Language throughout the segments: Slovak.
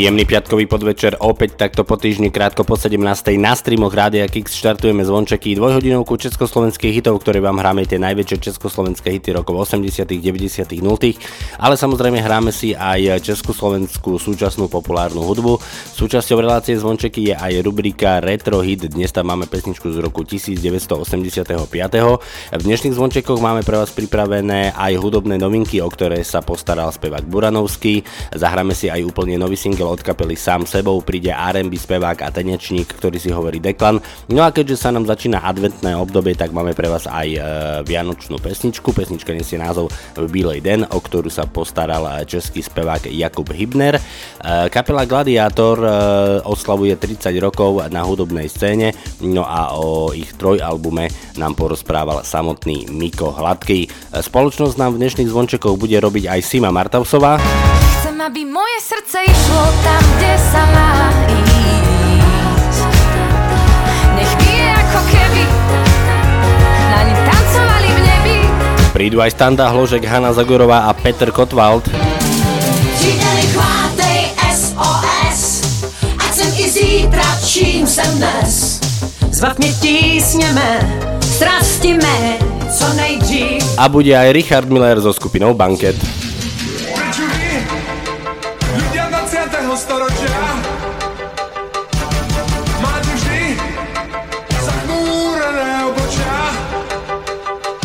Príjemný piatkový podvečer, opäť takto po týždni, krátko po 17. na streamoch Rádia Kix štartujeme zvončeky dvojhodinovku československých hitov, ktoré vám hráme tie najväčšie československé hity rokov 80., 90., 0. Ale samozrejme hráme si aj československú súčasnú populárnu hudbu. Súčasťou relácie zvončeky je aj rubrika Retro Hit, dnes tam máme pesničku z roku 1985. V dnešných zvončekoch máme pre vás pripravené aj hudobné novinky, o ktoré sa postaral spevák Buranovský. Zahráme si aj úplne nový single od kapely Sám sebou, príde R&B spevák a tenečník, ktorý si hovorí Deklan. No a keďže sa nám začína adventné obdobie, tak máme pre vás aj e, vianočnú pesničku. Pesnička nesie názov V Bílej den, o ktorú sa postaral e, český spevák Jakub Hybner. E, kapela Gladiátor e, oslavuje 30 rokov na hudobnej scéne, no a o ich trojalbume nám porozprával samotný Miko Hladký. Spoločnosť nám v dnešných zvončekoch bude robiť aj Sima Martausová. Chcem, aby moje srdce išlo Prídu aj Standa Hložek, Hanna Zagorová a Peter Kotwald. SOS Ať i zítra, čím dnes. Co nejdřív. A bude aj Richard Miller so skupinou Banket.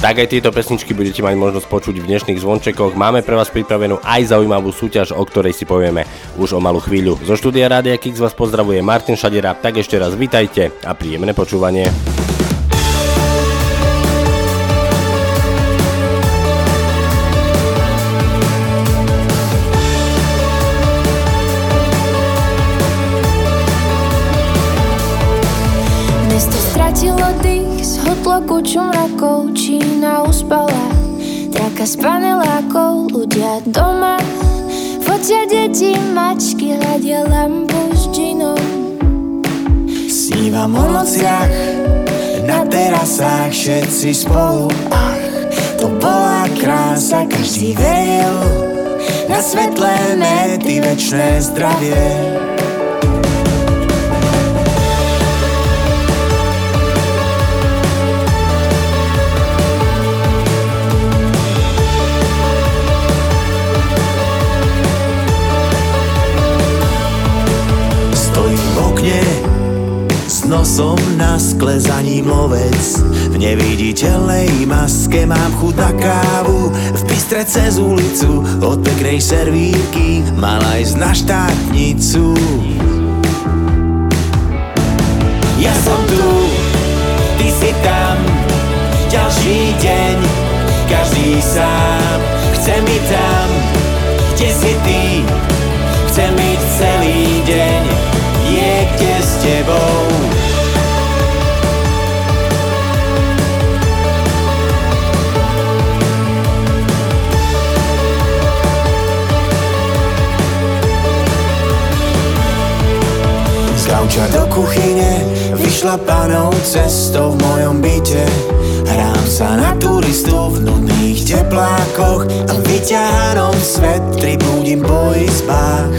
Tak aj tieto pesničky budete mať možnosť počuť v dnešných zvončekoch. Máme pre vás pripravenú aj zaujímavú súťaž, o ktorej si povieme už o malú chvíľu. Zo štúdia Rádia Kix vás pozdravuje Martin Šadera, tak ešte raz vitajte a príjemné počúvanie. Mesto stratilo dých, zhodlo kuču mrakov, Čína uspala. Traka z panelákov, ľudia doma. Fotia deti, mačky, hľadia lampu s džinom. Snívam o nociach, na terasách všetci spolu Ach, to bola krása, každý veril Na svetlé mety, večné zdravie nosom na skle za ním lovec. V neviditeľnej maske mám chuť na kávu V bystre cez ulicu od peknej servírky Mal aj na štátnicu. Ja som tu, ty si tam Ďalší deň, každý sám. Chcem byť tam, kde si ty Chcem byť celý deň niekde s tebou Z gauča do kuchyne vyšla panou cestou v mojom byte. Hrám sa na turistu v nudných teplákoch A vyťahanom svetri budím po izbách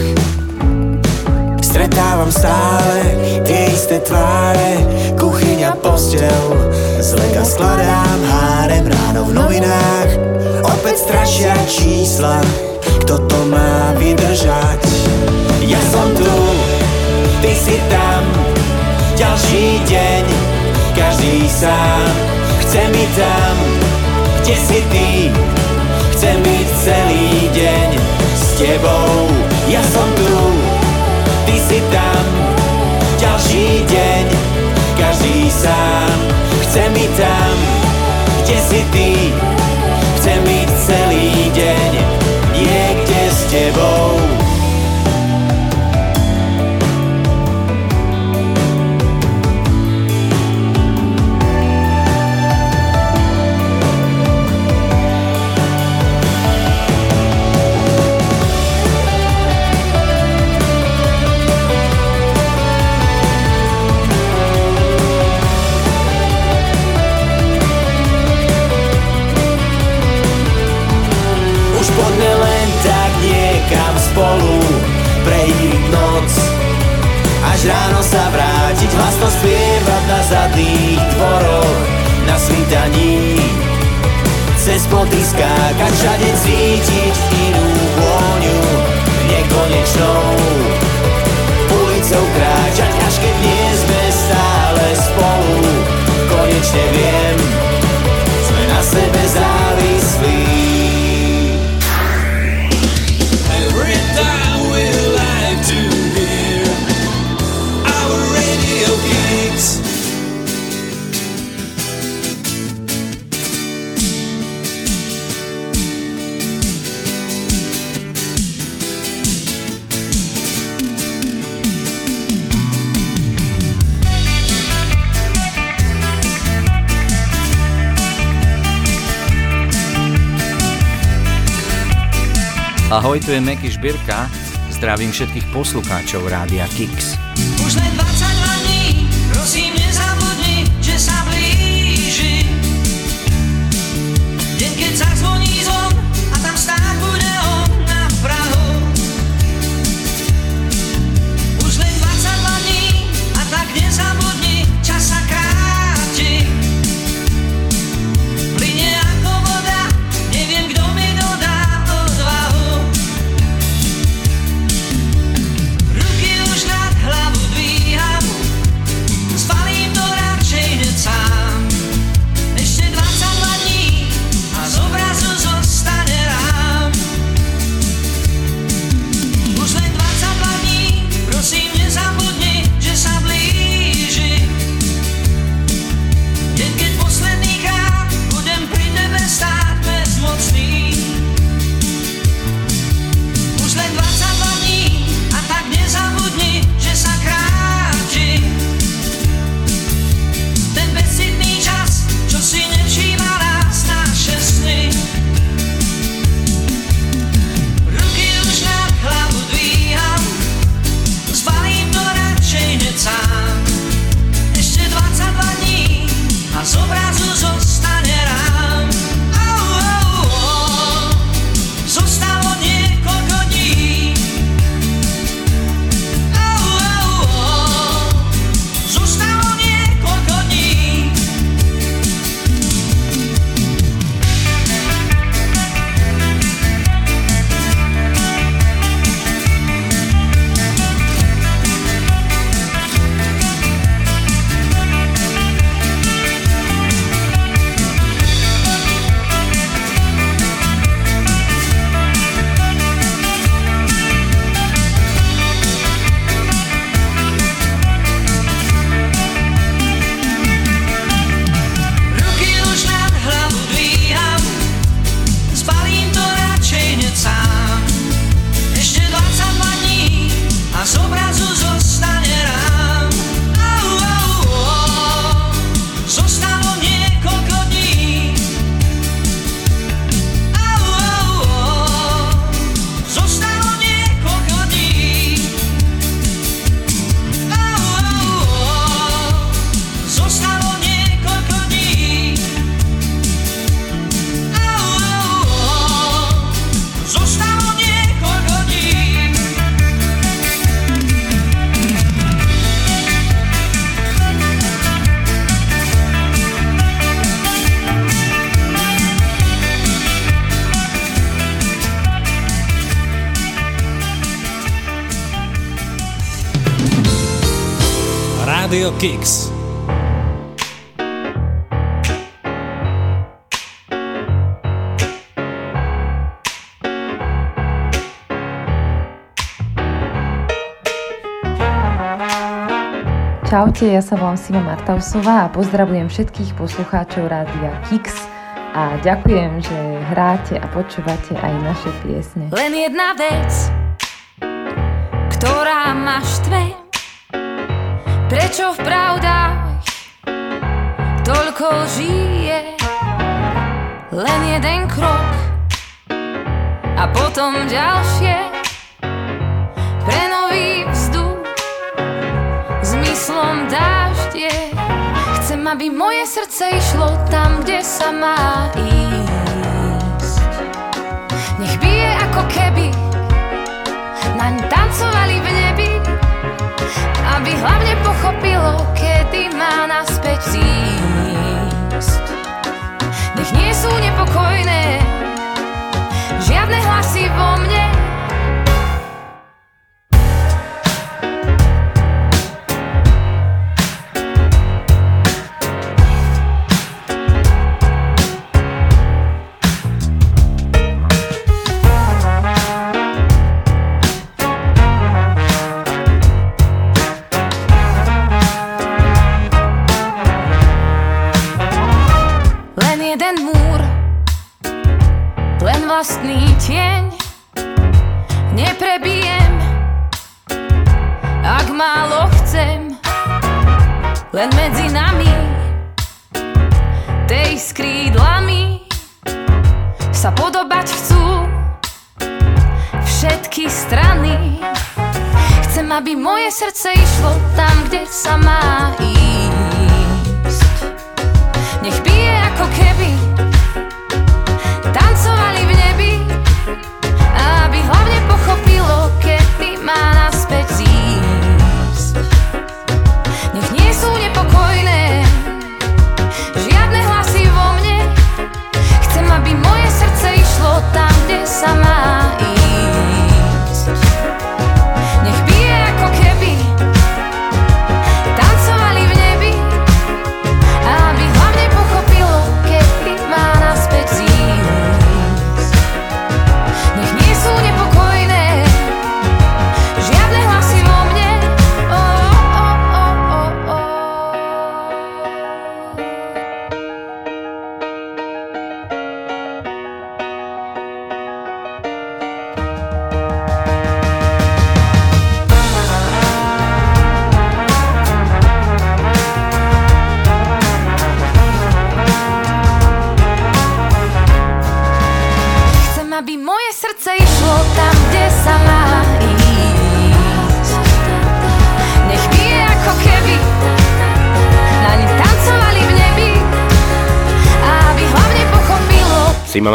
Stretávam stále tie isté tváre Kuchyňa, postel. Z lega skladám hárem ráno v novinách Opäť strašia čísla. Kto to má vydržať. Ja som tu, ty si tam, ďalší deň, každý sám. Chce mi tam, kde si ty, chcem byť celý deň s tebou. Ja som tu, ty si tam, ďalší deň, každý sám. Chce mi tam, kde si ty, chcem byť celý deň niekde s tebou. Ráno sa vrátiť Hlasno spievať na zadných dvoroch Na svítaní. Cez ploty skákať Všade cítiť inú vôňu Nekonečnou. Ulicou kráčať Až keď nie sme stále spolu Konečne viem Sme na sebe závislí Ahoj, tu je Meky Šbírka. Zdravím všetkých poslucháčov Rádia Kix. Kicks. Čaute, ja sa volám Sima Martausová a pozdravujem všetkých poslucháčov Rádia Kix a ďakujem, že hráte a počúvate aj naše piesne. Len jedna vec, potom ďalšie. Pre nový vzduch zmyslom dáždie Chcem, aby moje srdce išlo tam, kde sa má ísť. Nech bije ako keby. Naň tancovali v nebi Aby hlavne pochopilo, kedy má naspäť zísť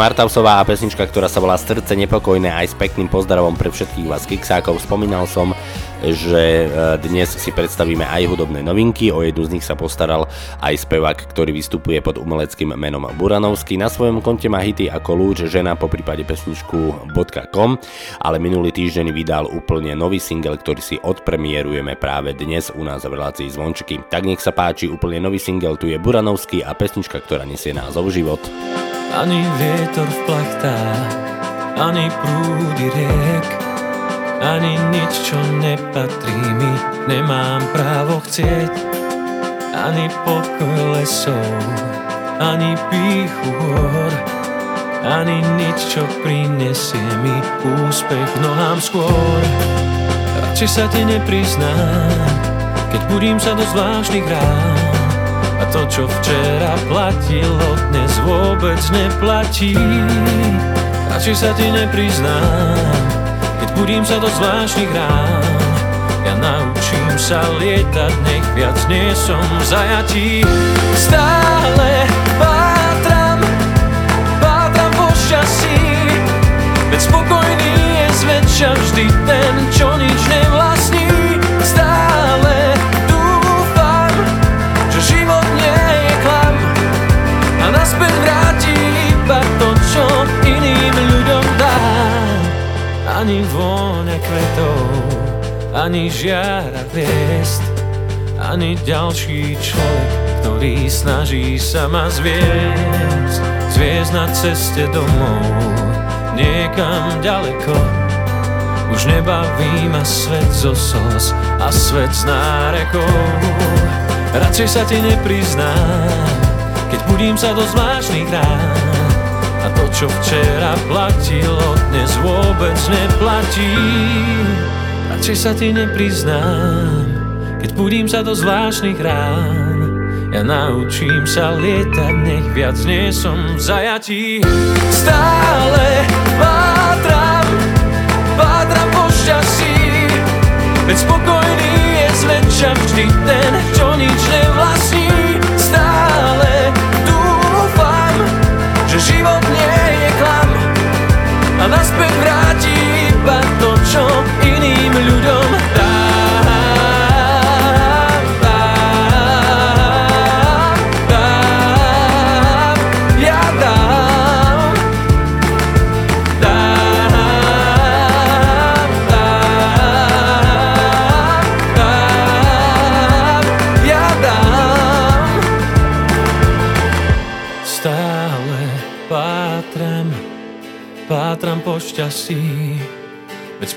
Martausová a pesnička, ktorá sa volá Srdce nepokojné aj s pekným pozdravom pre všetkých vás kiksákov. Spomínal som, že e, dnes si predstavíme aj hudobné novinky, o jednu z nich sa postaral aj spevák, ktorý vystupuje pod umeleckým menom Buranovský. Na svojom konte má hity ako Lúč, žena po prípade pesničku .com, ale minulý týždeň vydal úplne nový single, ktorý si odpremierujeme práve dnes u nás v relácii Zvončeky. Tak nech sa páči, úplne nový single, tu je Buranovský a pesnička, ktorá nesie názov Život. Ani vietor v plachtách, ani prúdy riek, ani nič, čo nepatrí mi, nemám právo chcieť. Ani pokoj lesov, ani píchu hor, ani nič, čo prinesie mi úspech nohám skôr. Radšej sa ti nepriznám, keď budím sa do zvláštnych rád. A to, čo včera platilo, dnes vôbec neplatí. Radšej sa ti nepriznám, keď budím sa do zvláštnych rán. Ja naučím sa lietať, nech viac nie som v zajatí. Stále pátram, pátram po šťastí, veď spokojný je zväčša vždy ten, čo nič nevlastní. Ani vôňa kvetov, ani žiara hviezd, ani ďalší človek, ktorý snaží sa ma zviesť, zviesť na ceste domov, niekam ďaleko. Už nebaví ma svet zo sos a svet s nárekou. Radšej sa ti nepriznám, keď budím sa do zvláštnych rán. A to, čo včera platilo, dnes vôbec neplatí. Radšej sa ti nepriznám, keď budím sa do zvláštnych rán. Ja naučím sa lietať, nech viac nie som v zajatí. Stále pátram, pátram po šťastí, veď spokojný je zväčša vždy ten, čo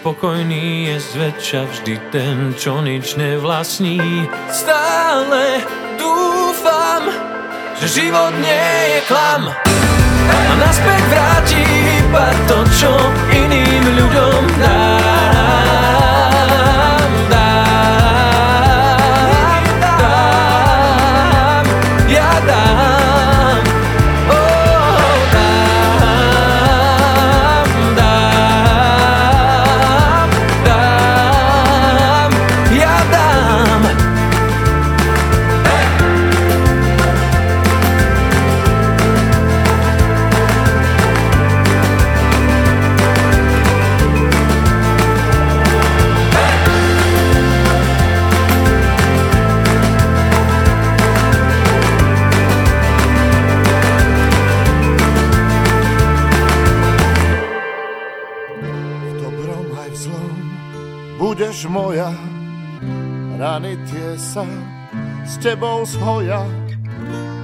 spokojný je zväčša vždy ten, čo nič nevlastní. Stále dúfam, že život nie je klam a naspäť vráti iba to, čo iným ľuďom dám. Tebou zhoja,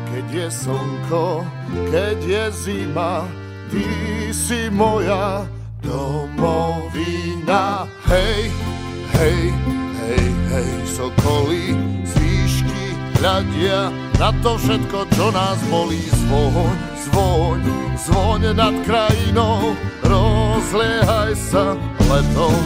keď je slnko, keď je zima, ty si moja domovina. Hej, hej, hej, hej, sokoly z výšky hľadia na to všetko, čo nás bolí. Zvoň, zvoň, zvoň nad krajinou, rozliehaj sa letom,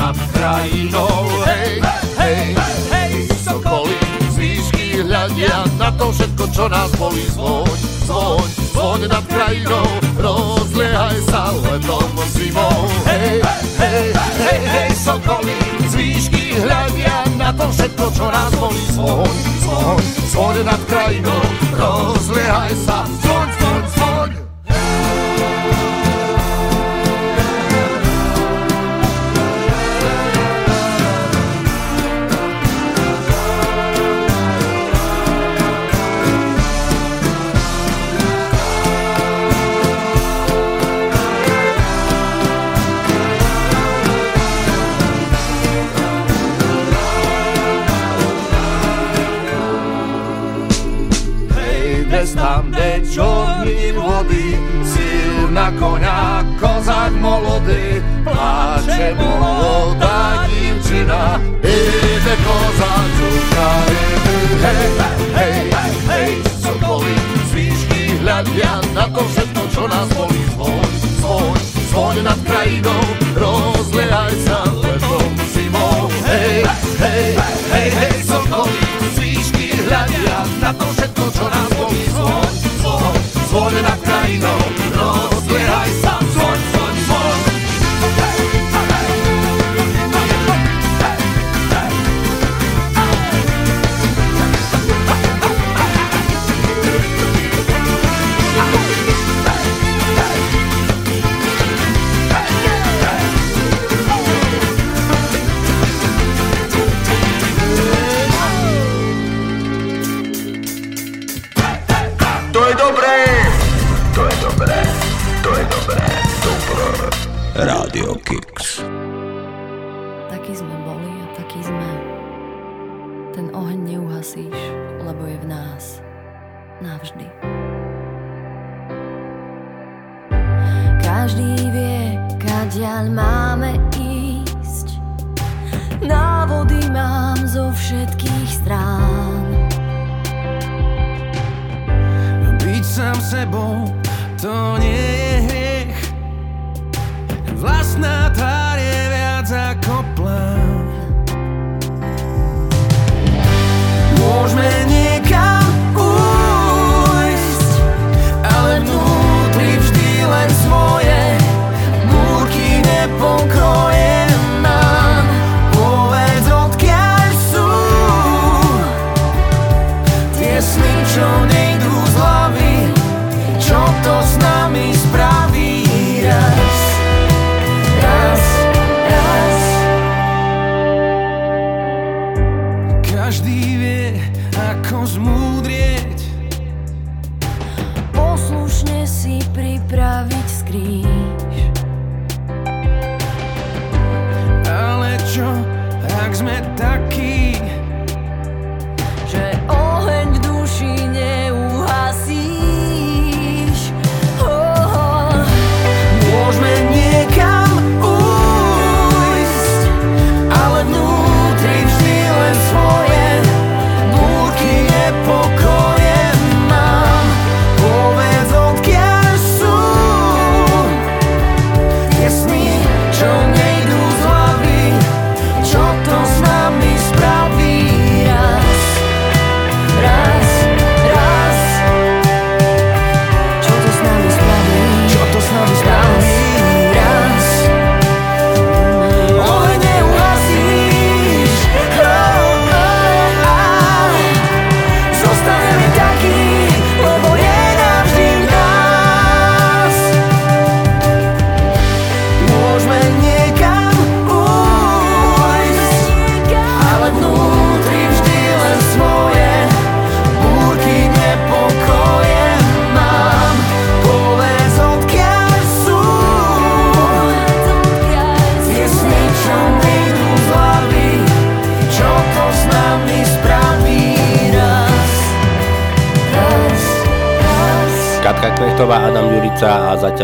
nad krajinou. Hej, hej, hej, sokoly z výšky hľadia na to všetko, čo nás bolí. Zvoň, zvoň, zvoň nad krajinou, rozliehaj sa letom zimou. Hej, hej, hej, hej, sokoly z výšky hľadia na to všetko, čo nás bolí. Zvoň, zvoň, zvoň nad krajinou, rozliehaj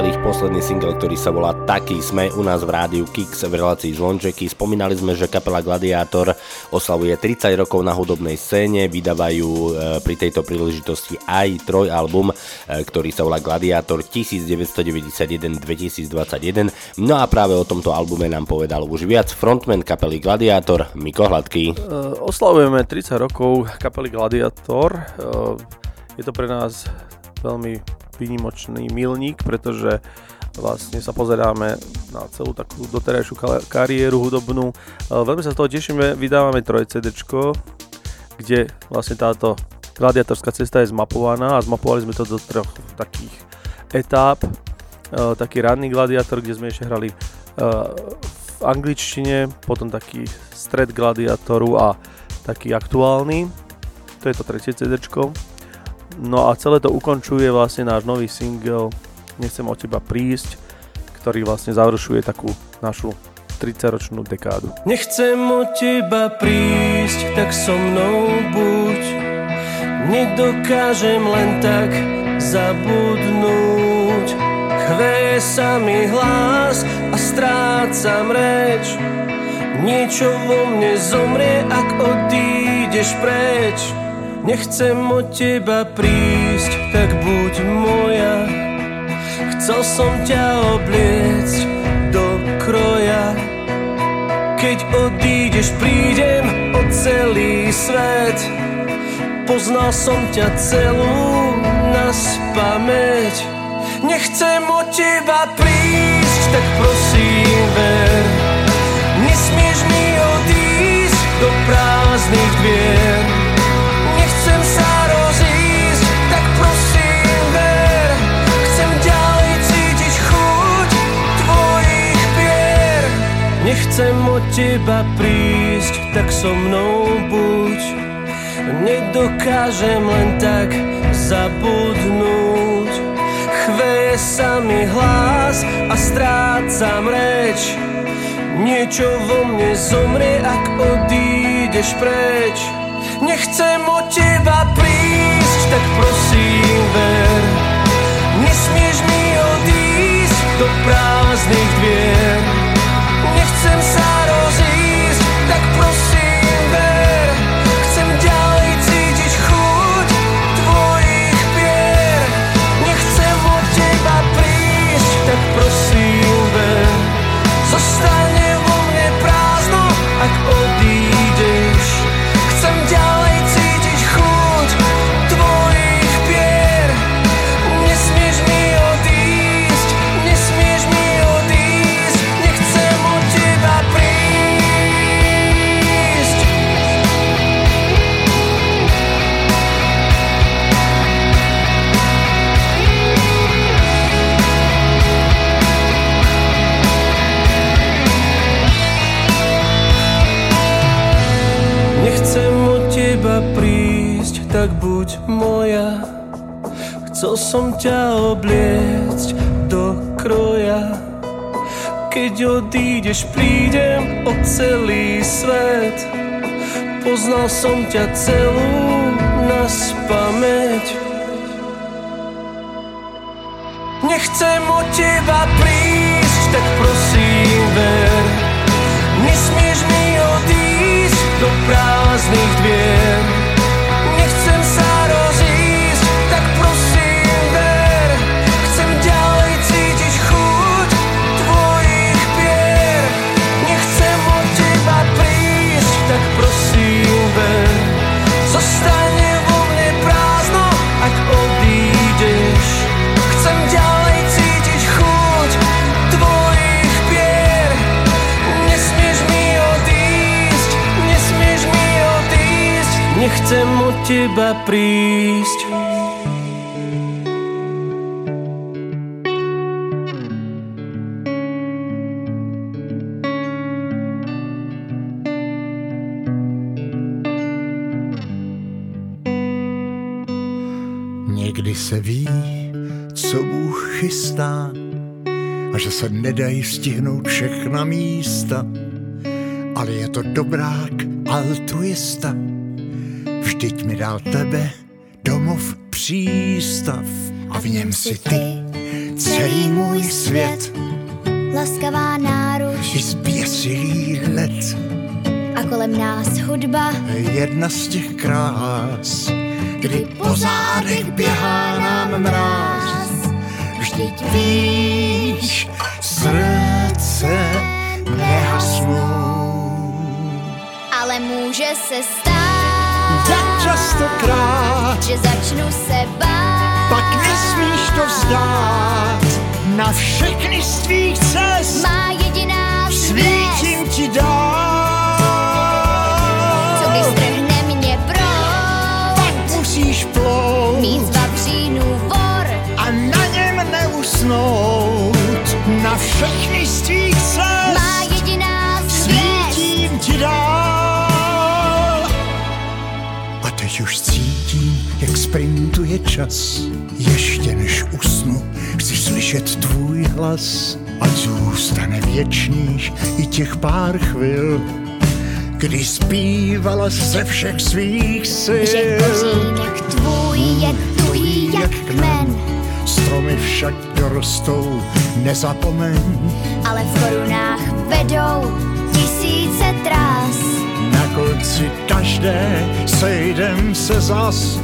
Ich posledný single, ktorý sa volá Taký sme u nás v rádiu Kix v relácii Zvončeky. Spomínali sme, že kapela Gladiátor oslavuje 30 rokov na hudobnej scéne, vydávajú e, pri tejto príležitosti aj trojalbum, e, ktorý sa volá Gladiátor 1991-2021. No a práve o tomto albume nám povedal už viac frontman kapely Gladiátor Miko Hladký. Eh, Oslavujeme 30 rokov kapely Gladiator. Eh, Je to pre nás veľmi výnimočný milník, pretože vlastne sa pozeráme na celú takú doterajšiu kariéru hudobnú. Eh, Veľmi sa z toho tešíme, vydávame 3 CD, kde vlastne táto gladiatorská cesta je zmapovaná a zmapovali sme to do troch takých etáp. Eh, Taký ranný gladiátor, kde sme ešte hrali eh, v angličtine, potom taký stred gladiátoru a taký aktuálny. To je to tretie CD. No a celé to ukončuje vlastne náš nový single Nechcem od teba prísť, ktorý vlastne završuje takú našu 30-ročnú dekádu. Nechcem od teba prísť, tak so mnou buď. Nedokážem len tak zabudnúť. Chveje sa mi hlas a strácam reč. Niečo vo mne zomrie, ak odídeš preč Nechcem od teba prísť, tak buď moja. Chcel som ťa obliecť do kroja. Keď odídeš, prídem o celý svet. Poznal som ťa celú na spameť Nechcem od teba prísť, tak prosím ver. Nesmieš mi odísť do prázdnych dvier Nechcem od teba prísť, tak so mnou buď. Nedokážem len tak zabudnúť. Chveje sa mi hlas a strácam reč. Niečo vo mne zomrie, ak odídeš preč. Nechcem od teba prísť, tak prosím ver. Nesmieš mi odísť do prázdnych dvier Nechcem sa rozísť, tak prosím Chcel som ťa obliecť do kroja. Keď odídeš, prídem o celý svet. Poznal som ťa celú na spameť Nechcem od teba prísť, tak prosím ver. Nesmieš mi odísť do prázdnych dvier teba prísť Někdy se ví, co Bůh chystá a že se nedají stihnout všechna místa, ale je to dobrák altruista. Vždyť mi dal tebe domov přístav a v něm si ty celý můj svět Laskavá náruč i zběsilý let. a kolem nás hudba Jedna z těch krás, kdy po zádech běhá nám mráz. Vždyť víš, srdce nehasnou. Ale může se stát častokrát Že začnu se bát pak nesmíš to vzdát. Na všechny z tvých cest Má jediná svítím ti dál. Co když strhne mě proud Pak musíš plout Mít z vavřínů vor a na něm neusnout. Na všechny z tvých cest Má jediná svítím ti dál. Teď už cítím, jak sprintuje čas. Ještě než usnu, chci slyšet tvůj hlas. Ať zůstane věčných i těch pár chvil, kdy zpívala ze všech svých sil. Že kořínek tvůj je tuhý jak kmen Stromy však dorostou, nezapomeň. Ale v korunách vedou tisíce trás Na konci každé sejdem se zas.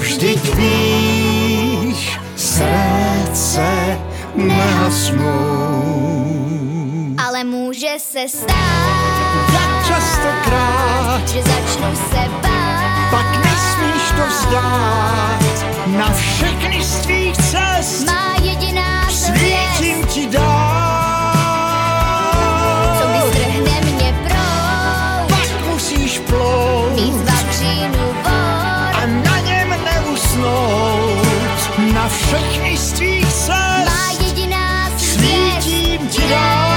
Vždyť víš, srdce nehasnou. Ale může se stát Jak častokrát Že začnu se bát pak nesmíš to vzdát. Na všechny z tvých cest Má jediná svítím ti dál. Svítím ti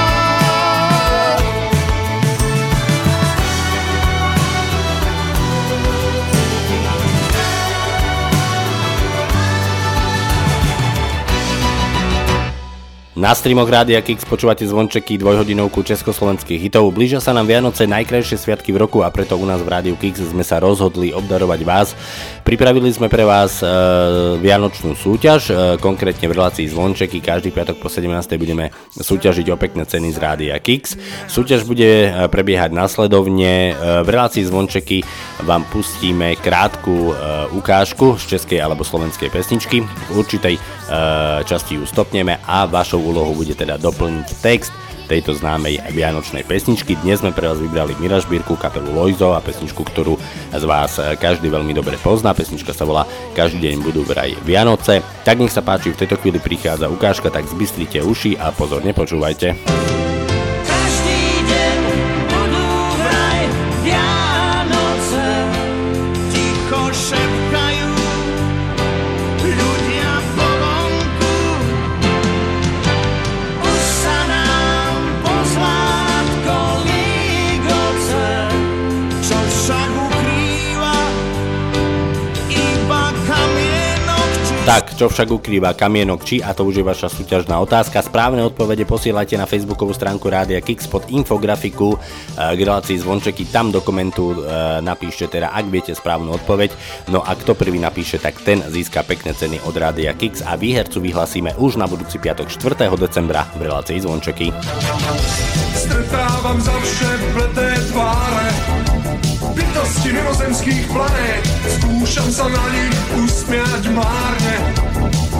Na streamoch Rádia Kix počúvate zvončeky dvojhodinovku československých hitov. Blížia sa nám Vianoce, najkrajšie sviatky v roku a preto u nás v Rádiu Kix sme sa rozhodli obdarovať vás. Pripravili sme pre vás e, vianočnú súťaž, e, konkrétne v relácii zvončeky. Každý piatok po 17. budeme súťažiť o pekné ceny z Rádia Kix. Súťaž bude e, prebiehať následovne. E, v relácii zvončeky vám pustíme krátku e, ukážku z českej alebo slovenskej pesničky. V určitej e, časti ju stopneme a vašou úlohou bude teda doplniť text tejto známej vianočnej pesničky. Dnes sme pre vás vybrali Mira Šbírku, kapelu Lojzo a pesničku, ktorú z vás e, každý veľmi dobre pozná. Pesnička sa volá Každý deň budú vraj Vianoce. Tak nech sa páči, v tejto chvíli prichádza ukážka, tak zbystrite uši a pozorne počúvajte. Tak, čo však ukrýva kamienok či, a to už je vaša súťažná otázka. Správne odpovede posielajte na facebookovú stránku Rádia Kix pod infografiku eh, k relácii zvončeky. Tam do komentu eh, napíšte teda, ak viete správnu odpoveď. No a kto prvý napíše, tak ten získa pekné ceny od Rádia Kix a výhercu vyhlasíme už na budúci piatok 4. decembra v relácii zvončeky. Stretávam zavše bleté tváre Bytosti mimozemských planét Skúšam sa na nich usmiať márne.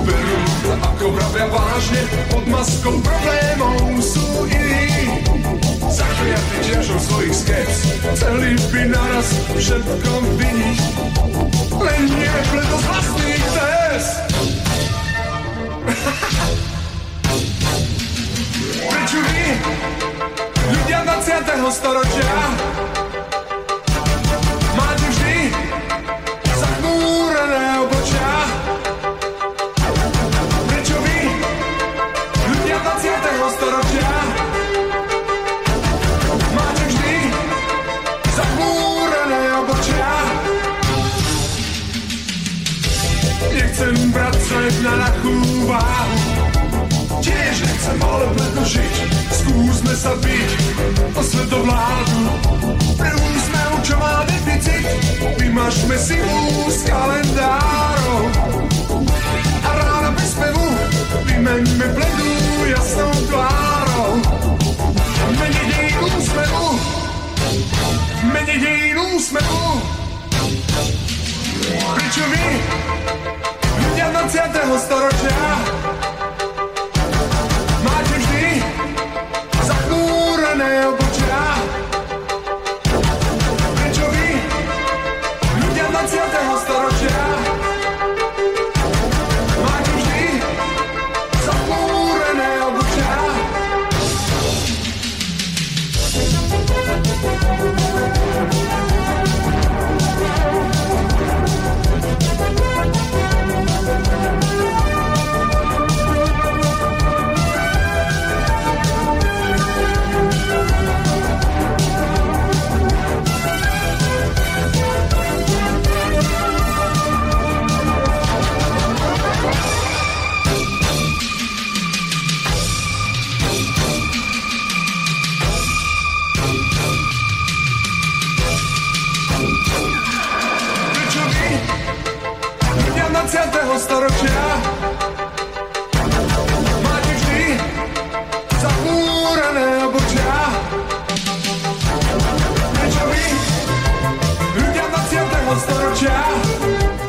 Berú to ako vravia vážne Pod maskou problémov sú iní. Zakliatí ťažou svojich skeps Chceli by naraz všetko viniť Len nie bledo z vlastných test. Prečo vy, ľudia 20. storočia, svet na ľahkú váhu, Tiež nechcem ale predožiť Skúsme sa byť o svetovládu Pre úsmev, čo má deficit. Vymažme si mu z kalendárov A rána bez spevu Vymeňme bledú jasnou tvárou. Meniť jej úsmevu Meniť jej úsmevu Prečo vy, ľudia 20. storočia Máte vždy zachmúrené obočia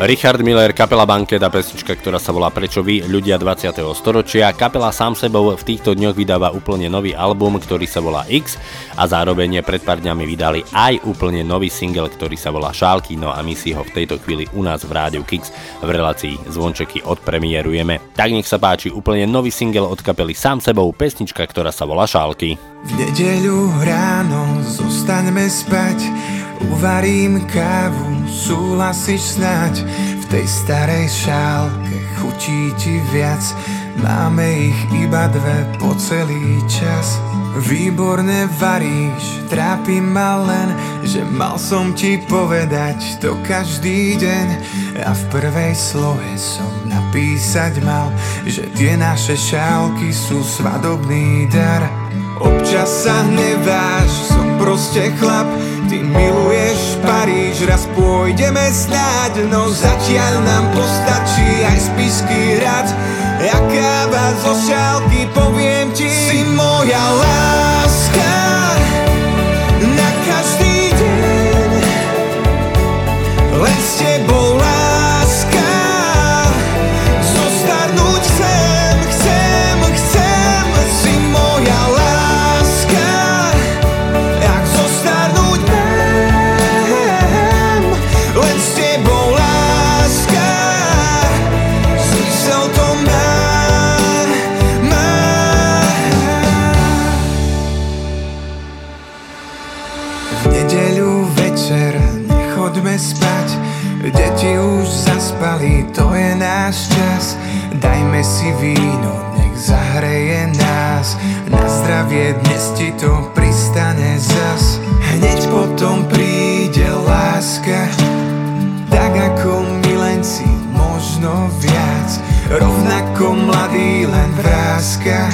Richard Miller, kapela Banket a pesnička, ktorá sa volá Prečo vy, ľudia 20. storočia. Kapela sám sebou v týchto dňoch vydáva úplne nový album, ktorý sa volá X a zároveň pred pár dňami vydali aj úplne nový single, ktorý sa volá Šálky, no a my si ho v tejto chvíli u nás v rádiu Kix v relácii Zvončeky odpremierujeme. Tak nech sa páči úplne nový single od kapely sám sebou, pesnička, ktorá sa volá Šálky. V nedeľu ráno zostaňme spať Uvarím kávu, súhlasíš snáď? V tej starej šálke chutí ti viac. Máme ich iba dve po celý čas. Výborne varíš, trápi ma len Že mal som ti povedať to každý deň. A v prvej slohe som napísať mal Že tie naše šálky sú svadobný dar. Občas sa hneváš, proste chlap. Ty miluješ Paríž, raz pôjdeme stáť No zatiaľ nám postačí aj spisky rad Jaká vás zo šálky, poviem ti Si moja láska. Na každý deň Len s tebou Dajme si víno, nech zahreje nás. Na zdravie dnes ti to pristane zas. Hneď potom príde láska. Tak ako milenci, možno viac. Rovnako mladý len vrázka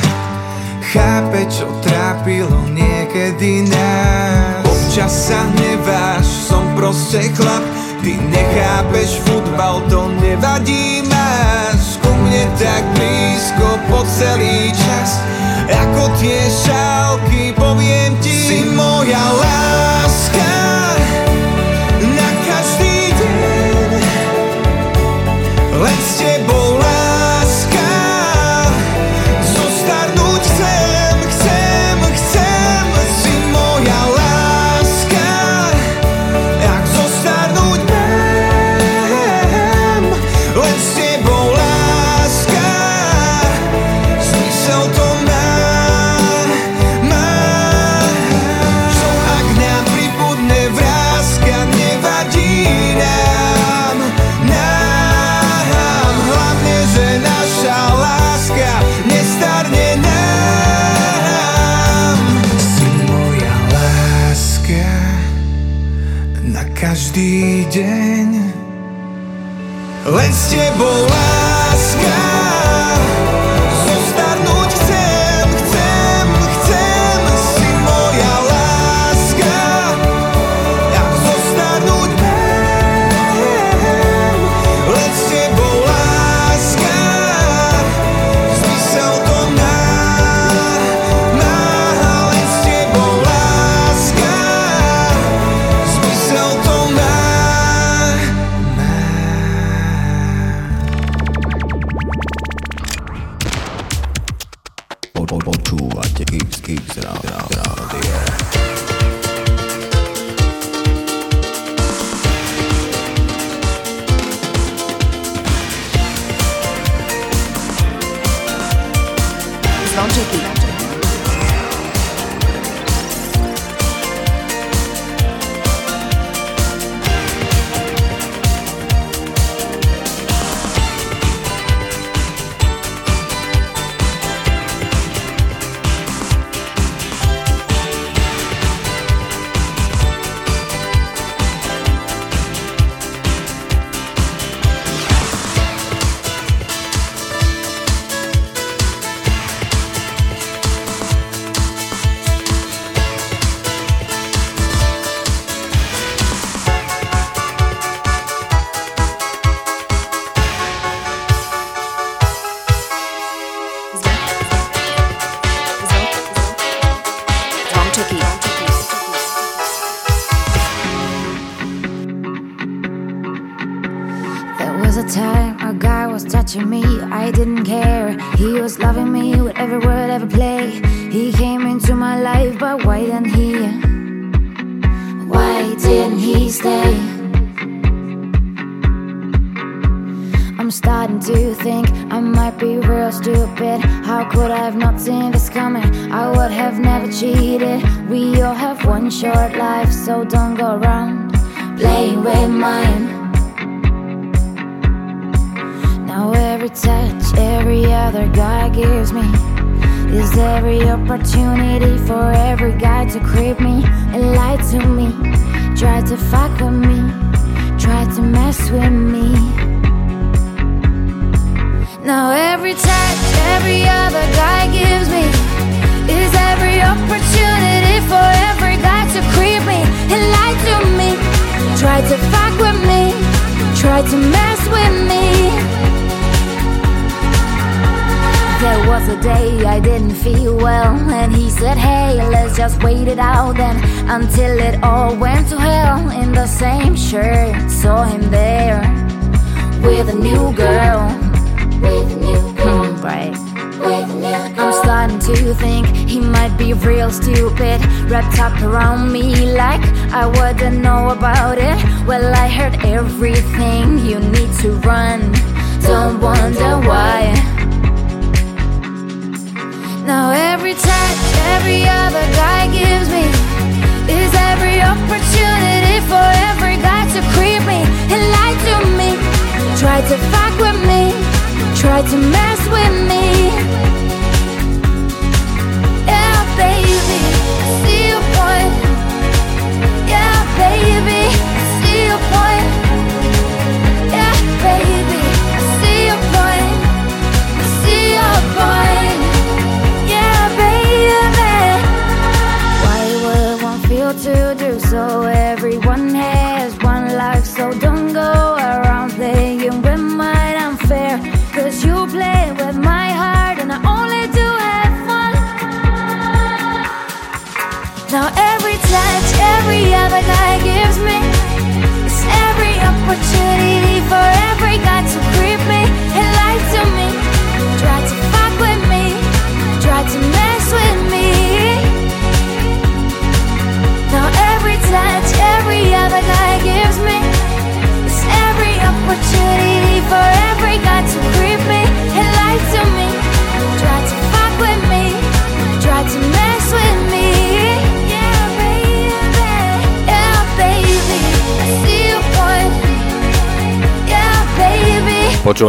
Chápe, čo trápilo niekedy nás. Občas sa neváš, som proste chlap. Ty nechápeš futbal, to nevadí ma tak blízko po celý čas. Ako tie šálky, poviem ti, si moja láska. každý deň len s tebou lásky.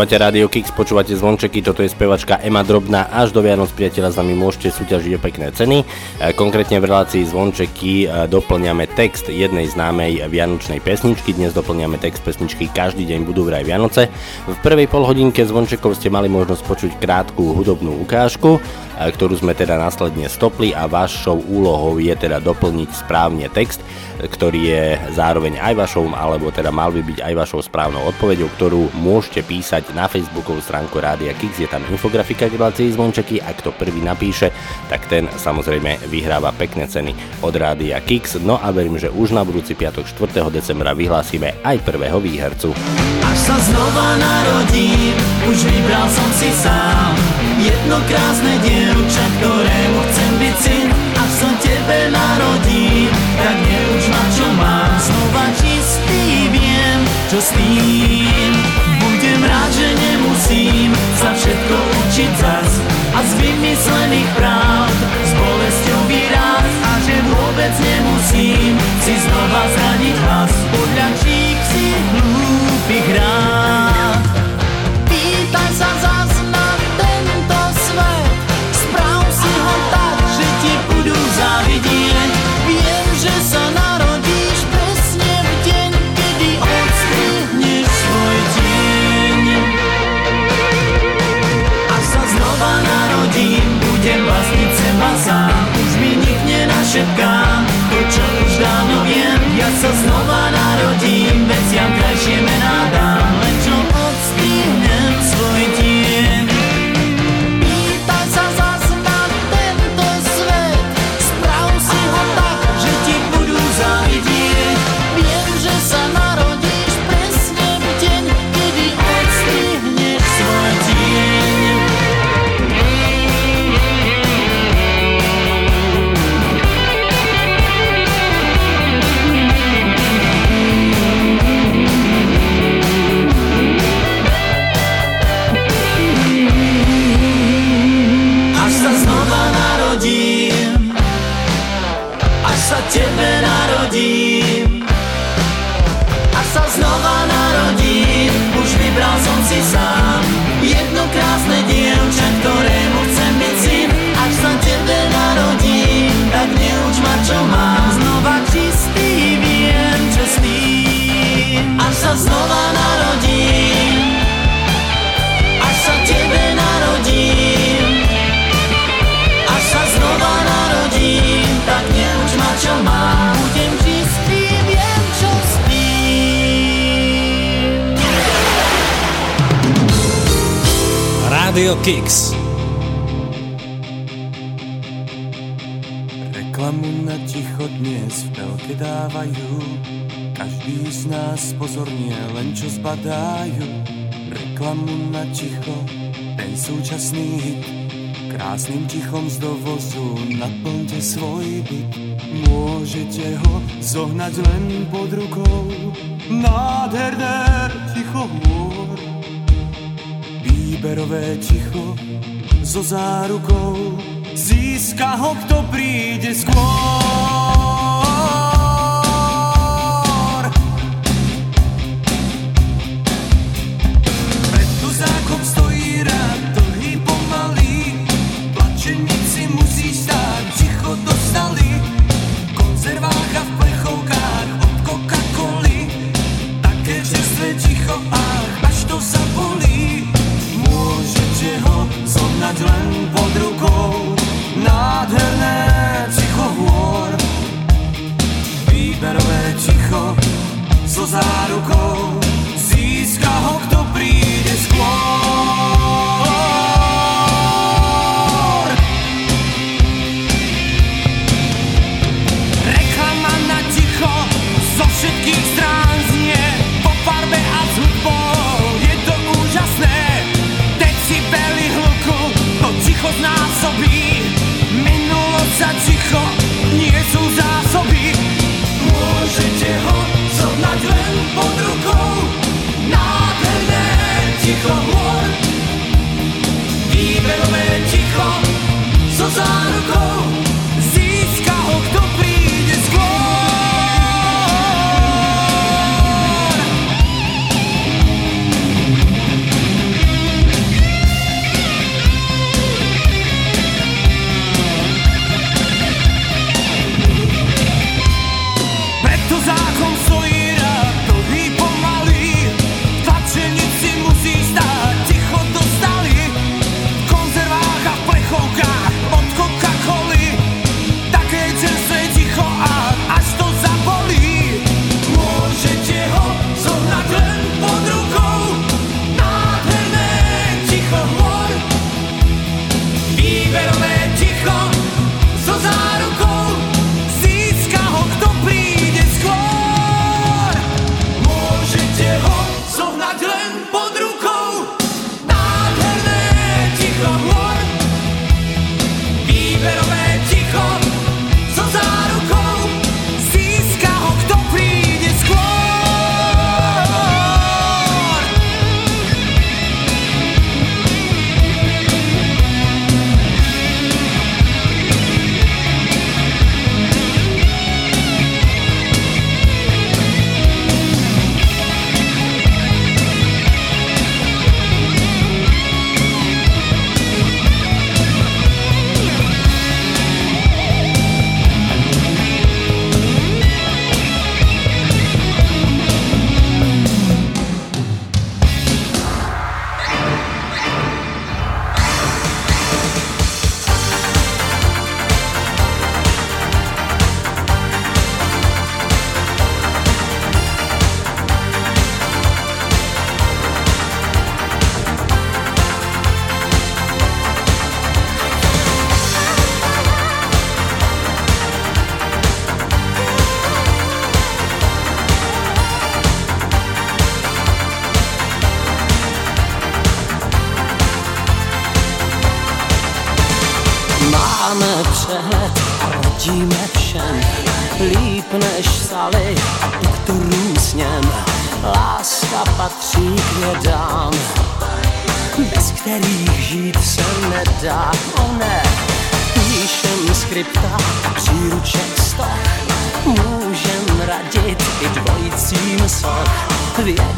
Počúvate Radio Kix, počúvate zvončeky, toto je spevačka Ema Drobná. Až do Vianoc priateľa s nami môžete súťažiť o pekné ceny. E, Konkrétne v relácii zvončeky e, doplňame text jednej známej vianočnej pesničky. Dnes doplňame text pesničky Každý deň budú vraj Vianoce. V prvej polhodinke zvončekov ste mali možnosť počuť krátku hudobnú ukážku, ktorú sme teda následne stopli a vašou úlohou je teda doplniť správne text, ktorý je zároveň aj vašou, alebo teda mal by byť aj vašou správnou odpoveďou, ktorú môžete písať na facebookovú stránku Rádia Kix, je tam infografika k relácii zvončeky a kto prvý napíše, tak ten samozrejme vyhráva pekné ceny od Rádia Kix. No a verím, že už na budúci piatok 4. decembra vyhlásime aj prvého výhercu. Až sa znova narodím, už vybral som si sám Jedno krásne dievča, ktorému chcem byť syn Až sa tebe narodím, tak neuč ma čo mám Znova čistý viem, čo s tým. Budem rád, že nemusím sa všetko učiť zas A z vymyslených pravd s bolesťou vyraz A že vôbec nemusím si znova zraniť hlas to, čo už dávno viem. Ja sa znova narodím, veciam krajšie mená dám że mam znowa czysty i więczysty Aż za znowa narodzi Aż za ciebie narodzi Aż za znova narodzi Tak nie już macie mam Budziem czysty i więczysty Radio Kicks zbadajú reklamu na ticho, ten súčasný hit. Krásnym tichom z dovozu naplňte svoj byt. Môžete ho zohnať len pod rukou. Nádherné ticho hôr. Výberové ticho so zárukou. Získa ho, kto príde skôr.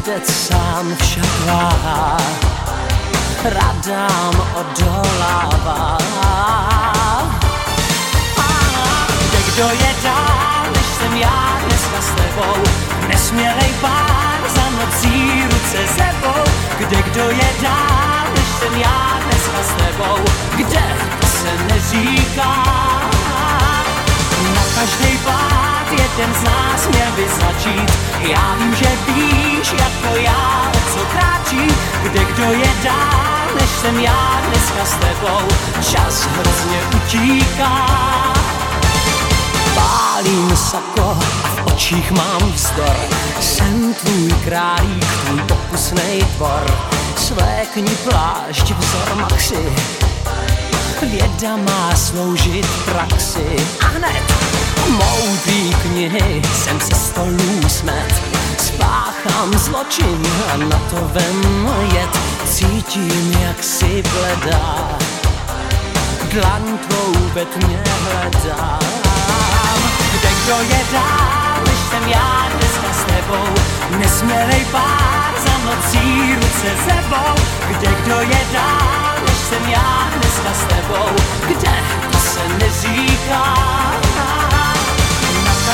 chlapec sám však váha, radám odolává. kde kdo je dál, než jsem já dneska s tebou, nesmělej pán za nocí ruce sebou. Kde kdo je dál, než jsem já dneska s tebou, kde se neříká. Každý pád jeden z nás, měl by začít. Já vím, že víš, jako já, o co kráčí, kde kdo je dál, než jsem já dneska s tebou. Čas hrozně utíká. Pálím sako a v očích mám vzdor. Jsem tvůj králík, tvůj pokusnej tvor. Svékni plášť, vzor maxi, Věda má sloužit praxi a hned moudrý knihy jsem se stolů smet. Spáchám zločin a na to vem jet. Cítím, jak si bledá, dlaň tvou ve tmě hledám. Kde kdo je dál, než jsem já dneska s tebou, nesmělej pár za nocí ruce sebou. Kde kdo je dál, než jsem já dneska s tebou, kde to se neříká.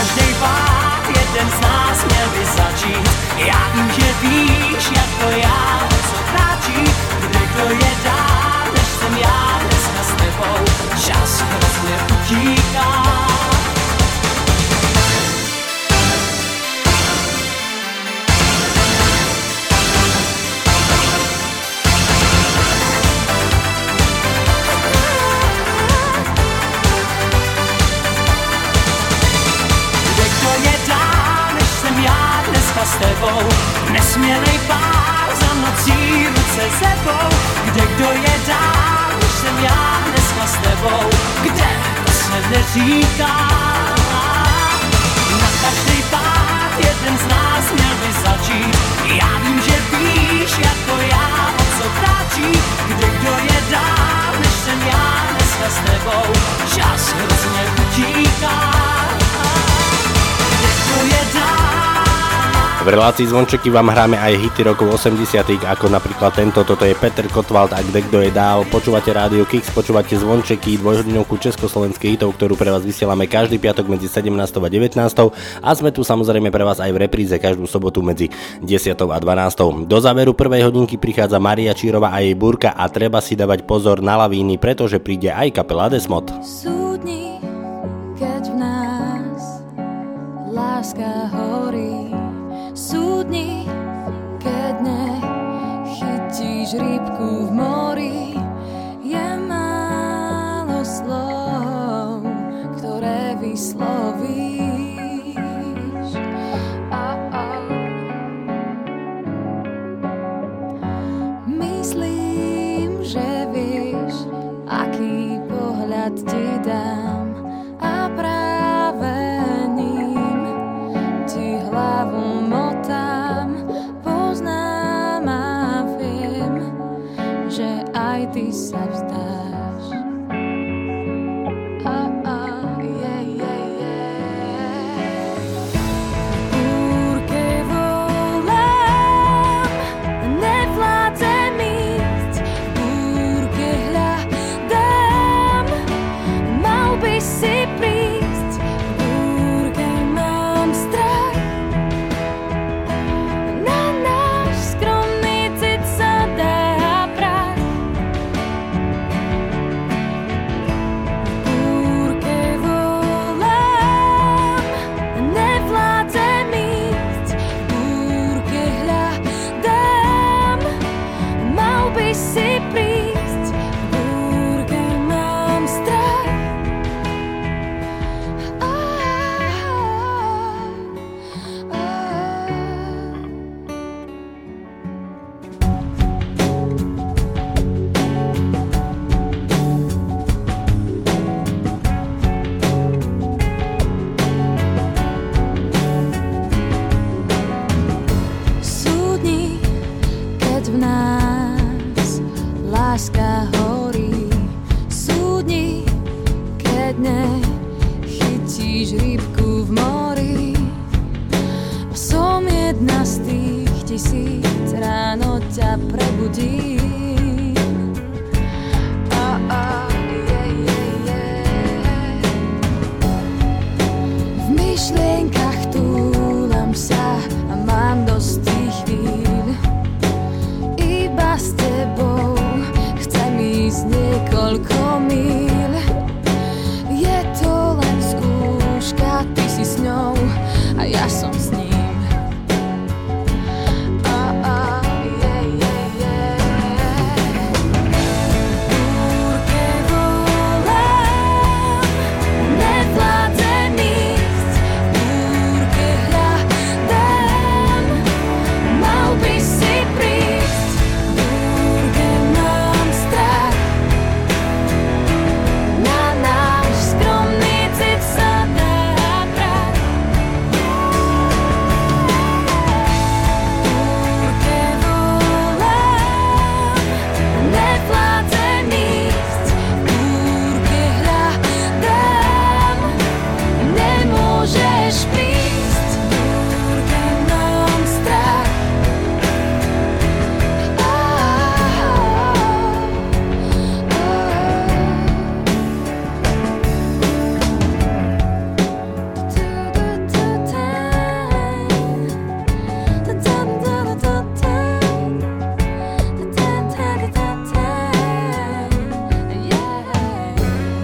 Každý pád jeden z nás měl by začít. Já vím, že víš, jako já, o co kráčí, kde kdo je dál, než jsem já dneska s tebou. Čas hrozně utíká. Dneska s tebou Nesmělej pár za nocí ruce sebou Kde kdo je dál, než jsem já dneska s tebou. Kde to se neříká? Na každý pád jeden z nás měl by začít. Já vím, že víš jako já, o co kráčí. Kde kdo je dál, než jsem já dneska s tebou. Čas hrozně utíká V relácii Zvončeky vám hráme aj hity rokov 80 ako napríklad tento, toto je Peter Kotwald a kde kto je dál. Počúvate Rádio Kix, počúvate Zvončeky, dvojhodinovku československých hitov, ktorú pre vás vysielame každý piatok medzi 17. a 19. A sme tu samozrejme pre vás aj v repríze každú sobotu medzi 10. a 12. Do záveru prvej hodinky prichádza Maria Čírova a jej búrka a treba si dávať pozor na lavíny, pretože príde aj kapela Desmod. Sú keď v nás láska horí. Sú dni, keď nechytíš rybku v mori. Je málo slov, ktoré vyslovíš.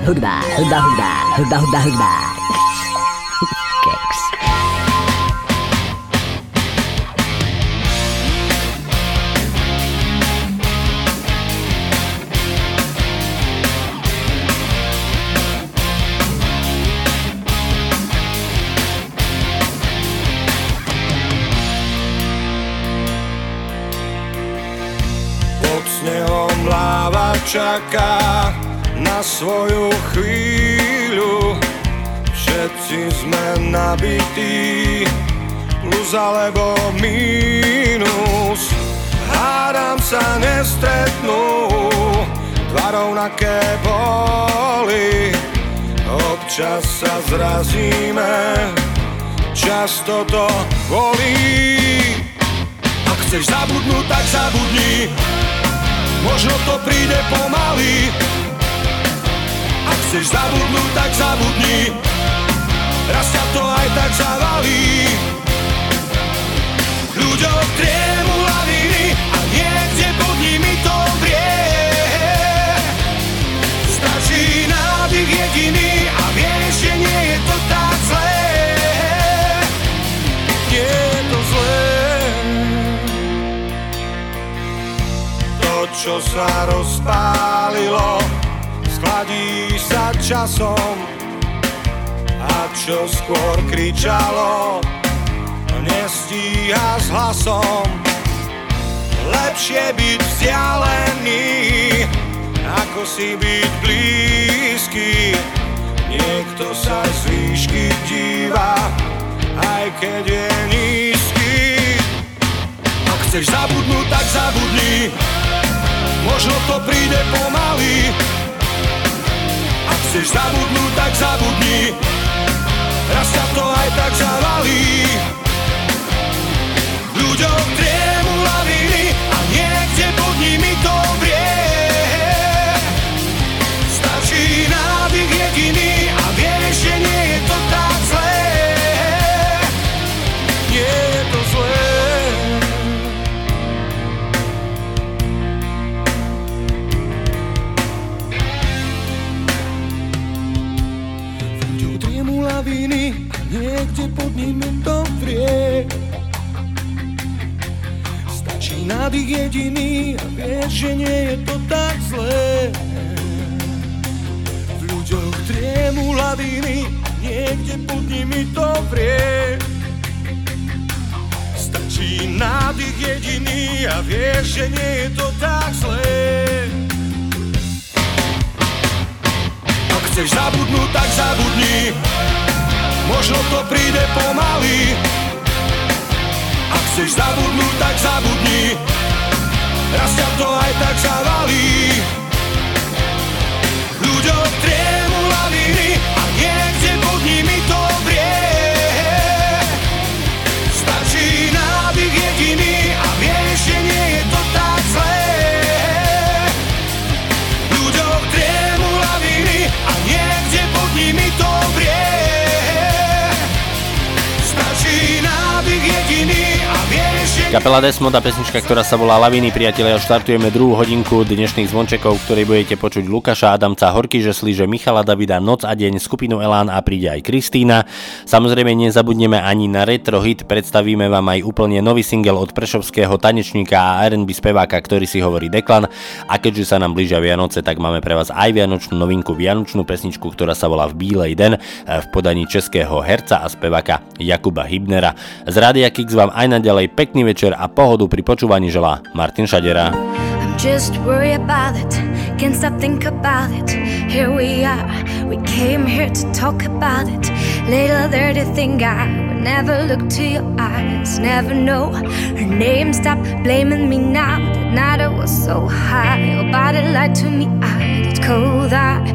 Hudba, hudba, hudba, hudba, hudba, hudba. Čaká na svoju chvíľu. Všetci sme nabití Plus alebo mínus. Hádam sa nestretnú Dva rovnaké boli. Občas sa zrazíme Často to bolí. Ak chceš zabudnúť, tak zabudni. Možno to príde pomaly chceš zabudnúť, tak zabudni. Raz ťa to aj tak zavalí. Ľuďom triemu laviny A niekde pod nimi to vrie. Stačí nádych jediný A vieš, že nie je to tak zlé. Nie je to zlé. To, čo sa rozpálilo Schladí sa časom. A čo skôr kričalo Nestíha s hlasom. Lepšie byť vzdialený Ako si byť blízky. Niekto sa z výšky díva Aj keď je nízky. Ak chceš zabudnúť, tak zabudni. Možno to príde pomaly chceš zabudnúť, tak zabudni. Raz ťa to aj tak zavalí. Ľuďom triemu laviny A niekde pod nimi to vrie. Stačí nádych jediný niekde pod nimi to vrie Stačí nádych jediný A vieš, že nie je to tak zlé V ľuďoch triemu laviny niekde pod nimi to vrie Stačí nádych jediný A vieš, že nie je to tak zlé Ak chceš zabudnúť, tak zabudni Možno to príde pomaly. Ak chceš zabudnúť, tak zabudni. Raz ťa to aj tak zavalí. Ľuďom triemu Kapela Desmod a pesnička, ktorá sa volá Laviny, priatelia, štartujeme druhú hodinku dnešných zvončekov, v ktorej budete počuť Lukáša Adamca, Horky Žesliže, Michala Davida, Noc a deň, skupinu Elán a príde aj Kristýna. Samozrejme nezabudneme ani na retro hit, predstavíme vám aj úplne nový single od prešovského tanečníka a R&B speváka, ktorý si hovorí Deklan. A keďže sa nám blížia Vianoce, tak máme pre vás aj vianočnú novinku, vianočnú pesničku, ktorá sa volá V bílej den v podaní českého herca a speváka Jakuba Hybnera. Z Rádia Kix vám aj naďalej pekný večer a pohodu pri počúvaní želá Martin Šadera. Just worried about it. Can't stop think about it. Here we are. We came here to talk about it. Little dirty thing I would never look to your eyes. Never know her name. Stop blaming me now. That night I was so high. Your body lied to me. I did cold. I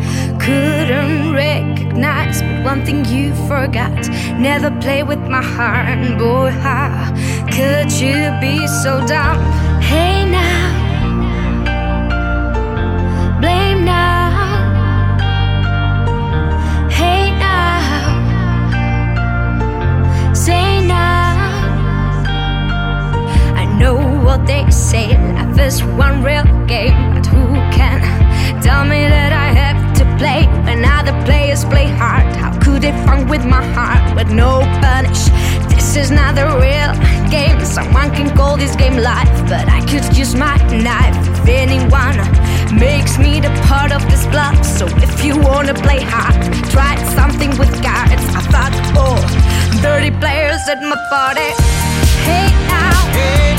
couldn't recognize. But one thing you forgot. Never play with my heart. Boy, how could you be so dumb? Hey now. blame now. Hey now, say now. I know what they say, life is one real game, but who can tell me that I have to play hard? How could I wrong with my heart with no punish. This is not the real game. Someone can call this game life, but I could use my knife if anyone makes me the part of this bluff. So if you wanna play hard, try something with cards. I thought, oh, dirty players at my party. Hey now, wait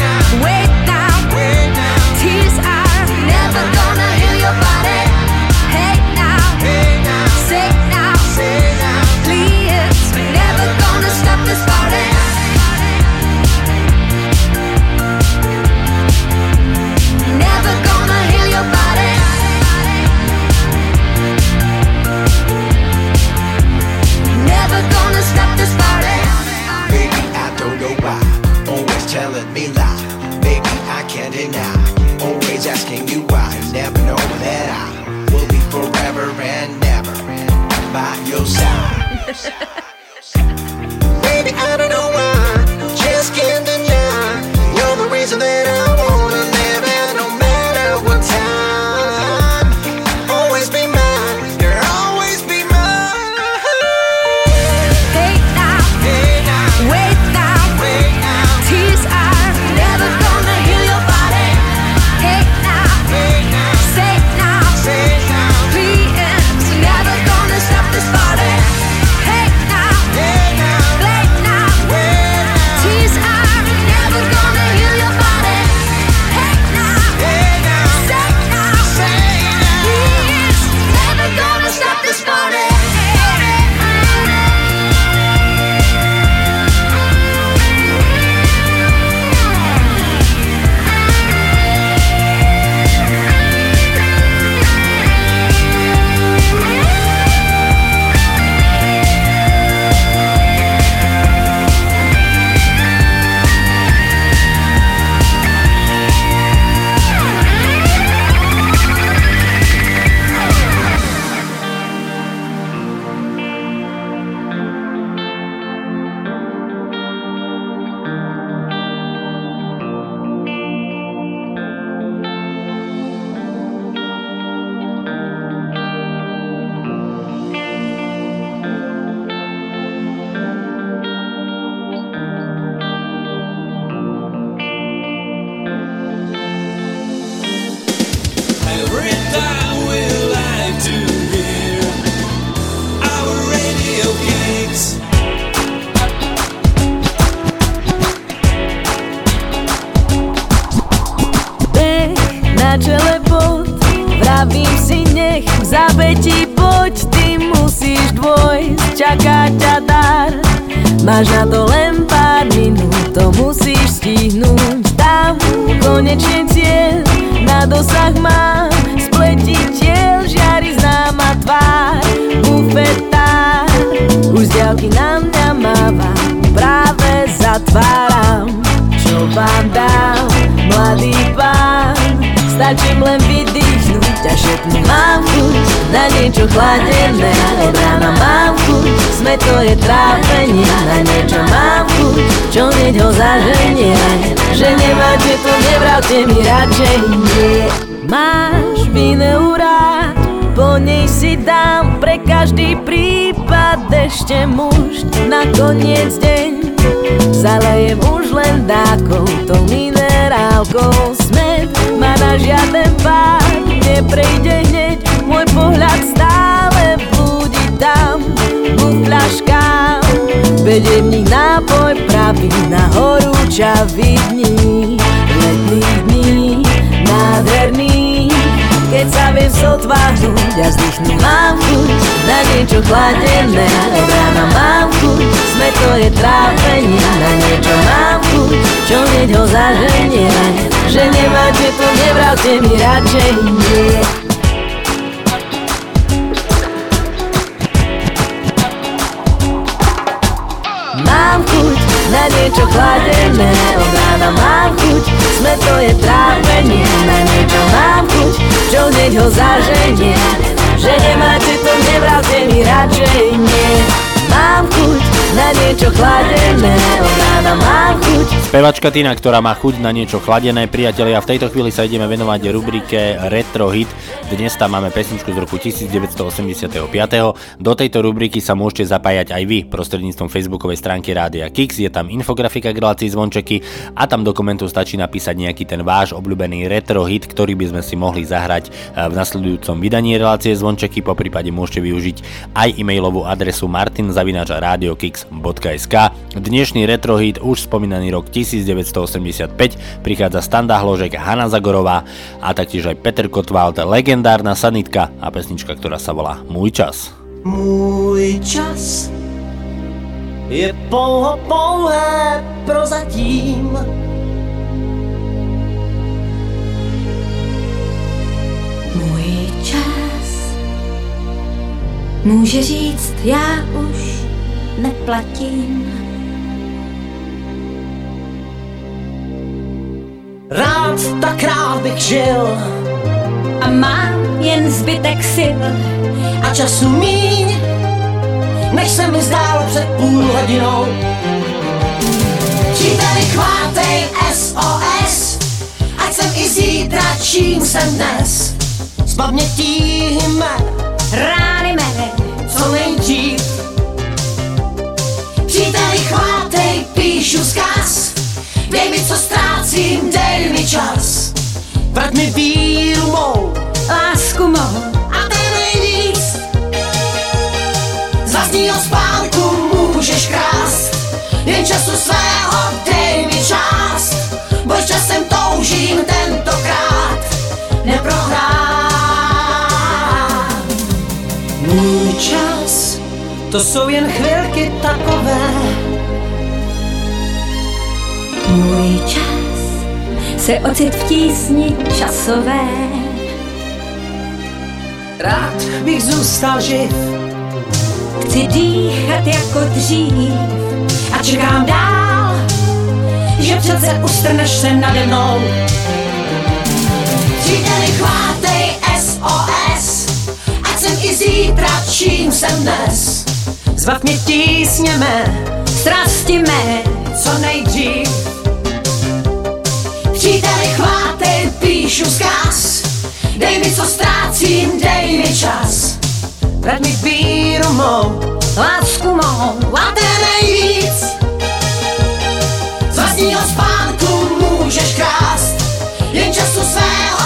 stop this party. Baby, I don't know why. Always telling me lie. Baby, I can't deny. Always asking you why. Never know that I will be forever and never by your side. Baby, I don't know why. Just can't deny. You're the reason that I nemáte to, nevravte mi radšej. Nie Máš vineu rád, po nej si dám pre každý prípad. Ešte mužd na koniec deň Zalejem už len dákou, to minerálkou. Smet ma na žiaden pád neprejde hneď Môj pohľad stále Vedie v nich nápoj pravý na horúčavý dní Letných dní, nádherných keď sa viem sotváhnuť a vzdychnúť Mám chuť na niečo chladené Od rána mám chuť, sme to je trápenie Na niečo mám chuť, čo hneď ho zaženie Že nemáte to, nevravte mi radšej nie niečo chladené Od rána mám chuť, sme to je trápenie Na niečo mám chuť, čo hneď ho zaženie Že nemáte to, nevravte mi radšej nie mám chuť na niečo chladené Od rána mám chuť Spevačka Tina, ktorá má chuť na niečo chladené. Priatelia, v tejto chvíli sa ideme venovať rubrike Retro Hit. Dnes tam máme pesničku z roku 1985. Do tejto rubriky sa môžete zapájať aj vy prostredníctvom facebookovej stránky Rádia Kix. Je tam infografika k relácii zvončeky a tam do komentu stačí napísať nejaký ten váš obľúbený retro hit, ktorý by sme si mohli zahrať eh, v nasledujúcom vydaní relácie zvončeky. Po prípade môžete využiť aj e-mailovú adresu martinzavinačradiokix.sk. Dnešný retro hit už spomínaný rok 1985 prichádza Standa Hložek, Hanna Zagorová a taktiež aj Peter Kotwald, legendárna sanitka a pesnička, ktorá sa volá Môj čas. Můj čas je pouho pouhé prozatím. Může říct, já už neplatím. Rád tak rád bych žil a mám jen zbytek sil a času míň, než se mi zdálo před půl hodinou. Příteli chvátej SOS, ať jsem i zítra, čím jsem dnes. Zbav mě tíhme, Mi víru mou, lásku mou a ten nejvíc. Z vlastního spánku můžeš krást, jen času svého dej mi čas. Boj časem toužím tentokrát neprohrát. Můj čas, to jsou jen chvilky takové. Můj čas se ocit v tísni časové. Rád bych zůstal živ, Chci dýchat jako dřív a čekám dál, že přece ustrneš se nade mnou. Příteli chvátej SOS, ať jsem i zítra, čím jsem dnes. Zbav mě tísně mé, strasti mé, co nejdřív. Příteli chvátej, píšu zkaz, dej mi co ztrácím, dej mi čas. Vrať mi víru mou, lásku mou a ten nejvíc. Z vlastního spánku můžeš krást, jen času svého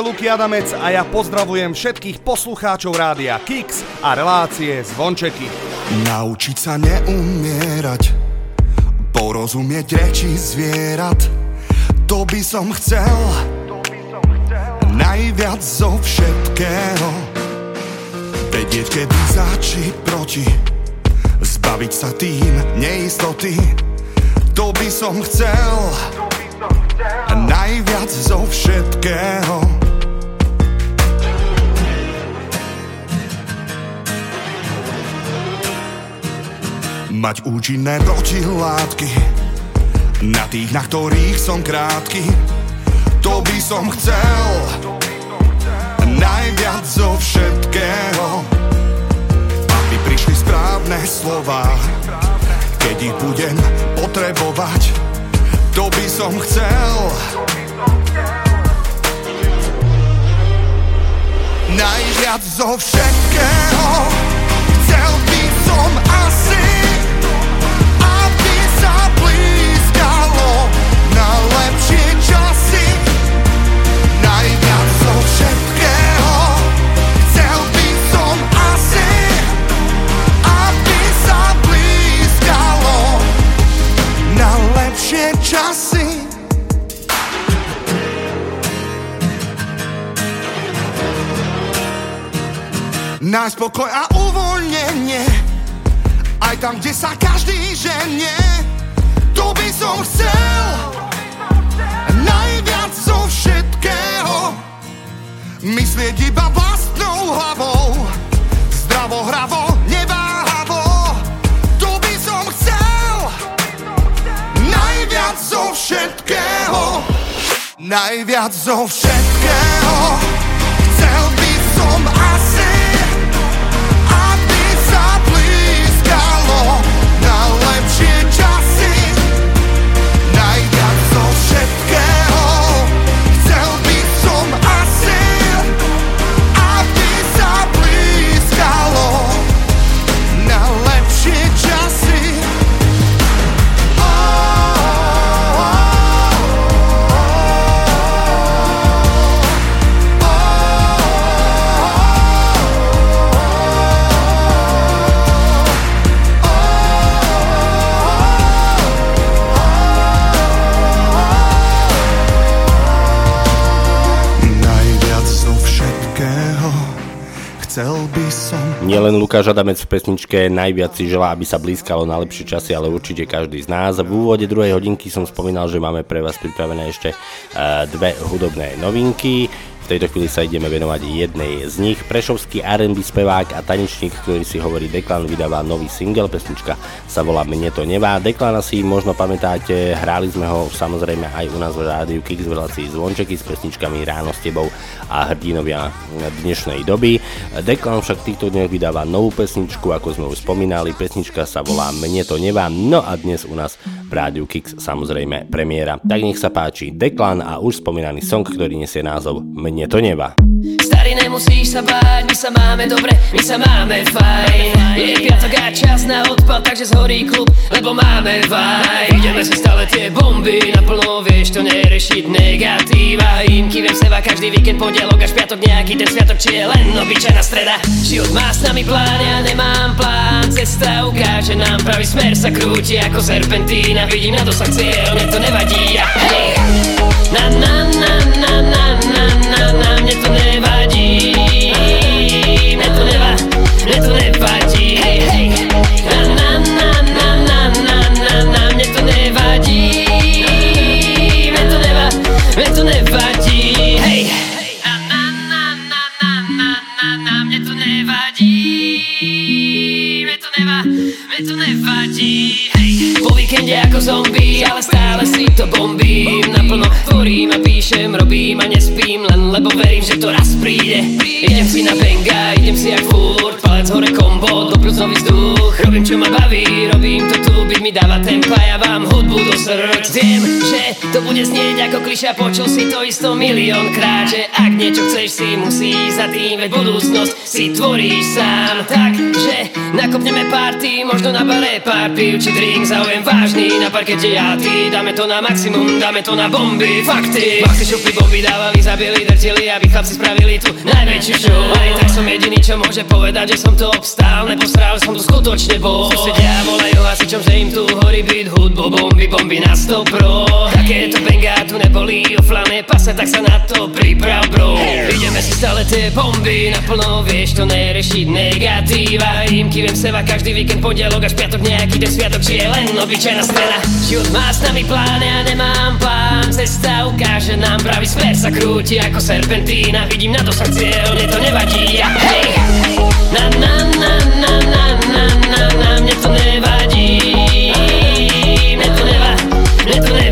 je Luky Adamec a ja pozdravujem všetkých poslucháčov rádia Kix a relácie Zvončeky. Naučiť sa neumierať, porozumieť reči zvierat, to by som chcel, najviac zo všetkého. Vedieť, kedy za či proti, zbaviť sa tým neistoty, to by som chcel, najviac zo všetkého. Mať účinné protilátky. Na tých, na ktorých som krátky To by som chcel. Najviac zo všetkého. Aby prišli správne slova. Keď ich budem potrebovať To by som chcel. Najviac zo všetkého. Chcel by som asi lepšie časy. Chcel by som asi, aby sa na lepšie časy. Nájsť pokoj a uvoľnenie aj tam, kde sa každý ženie, to by som chcel Myslieť iba vlastnou hlavou, zdravo, hravo, neváhavo, to by som chcel najviac zo všetkého. Najviac zo všetkého Nielen Lukáš Adamec v pesničke najviac si želá, aby sa blízkalo na lepšie časy, ale určite každý z nás. V úvode druhej hodinky som spomínal, že máme pre vás pripravené ešte eh, dve hudobné novinky. Tejto chvíli sa ideme venovať jednej z nich. Prešovský R&B spevák a tanečník, ktorý si hovorí Deklan, vydáva nový single, pesnička sa volá Mne to nevá. Deklana si možno pamätáte, hráli sme ho samozrejme aj u nás v rádiu Kix v relácii Zvončeky s pesničkami Ráno s tebou a hrdinovia dnešnej doby. Deklan však v týchto dňoch vydáva novú pesničku, ako sme už spomínali, pesnička sa volá Mne to nevá, no a dnes u nás v rádiu Kix samozrejme premiéra. Tak nech sa páči Deklan a už spomínaný song, ktorý nesie názov Mne to nevá. Starý Starý, nemusíš sa báť, my sa máme dobre, my sa máme fajn. Je piatok a čas na odpad, takže zhorí klub, lebo máme vaj Ideme si stále tie bomby naplno, vieš to nerešiť negatíva. Imky viem seba každý víkend, pondelok až piatok nejaký ten sviatok, či je len obyčajná streda. Život má s nami plán, ja nemám plán, cesta ukáže nám pravý smer sa krúti ako serpentína. Vidím na dosah cieľ, mne to nevadí. A hej. Na na mne to nevadí Hej hej Na na na na na na na na mne to nevadí Mne to neva, mne to nevadí Hej Na na na na na na na na mne to nevadí Mne to neva, mne to nevadí Hej víkende ako zombie, ale stále si to bombím. Naplno tvorím a píšem, robím a nespím Len lebo verím, že to raz príde. Idem si na benga, idem si jak furt Palec hore kombo, do plus nový vzduch. Robím čo ma baví, robím to tu Byť mi dáva tempa, ja vám hudbu do srdc. Viem, že to bude znieť ako kliša Počul si to isto milión krát Že ak niečo chceš si musíš za tým Veď budúcnosť si tvoríš sám. Takže nakopneme party, možno na bare pár piv či drink Zaujem vážny na parkete ja ty. Dáme to na maximum, dáme to na bomby Fakty, fakty šupy bomby dávali, zabili, drtili Aby chlapci spravili tu najväčšiu show. Aj tak som jediný, čo môže povedať, že som to obstál. Neposral som tu skutočne bol Susedia volajú hasičom, že im tu horí byt. Hudbo Bomby, bomby na 100 pro. Takéto benga tu neboli oflané pase Tak sa na to priprav bro. Ideme si stále tie bomby naplno Vieš to nerešiť negatíva. Imky viem seba každý víkend pondelok až piatok nejaký ten sviatok Či je len obyčajná strana Život má s nami plán, ja nemám plán. Cesta ukáže nám pravý smer sa krúti ako serpentína. Vidím na dosah cieľ, mne to nevadí. Ja, hej. Na na na na na na na na mne to nevadí. Mne to neva, mne to nevadí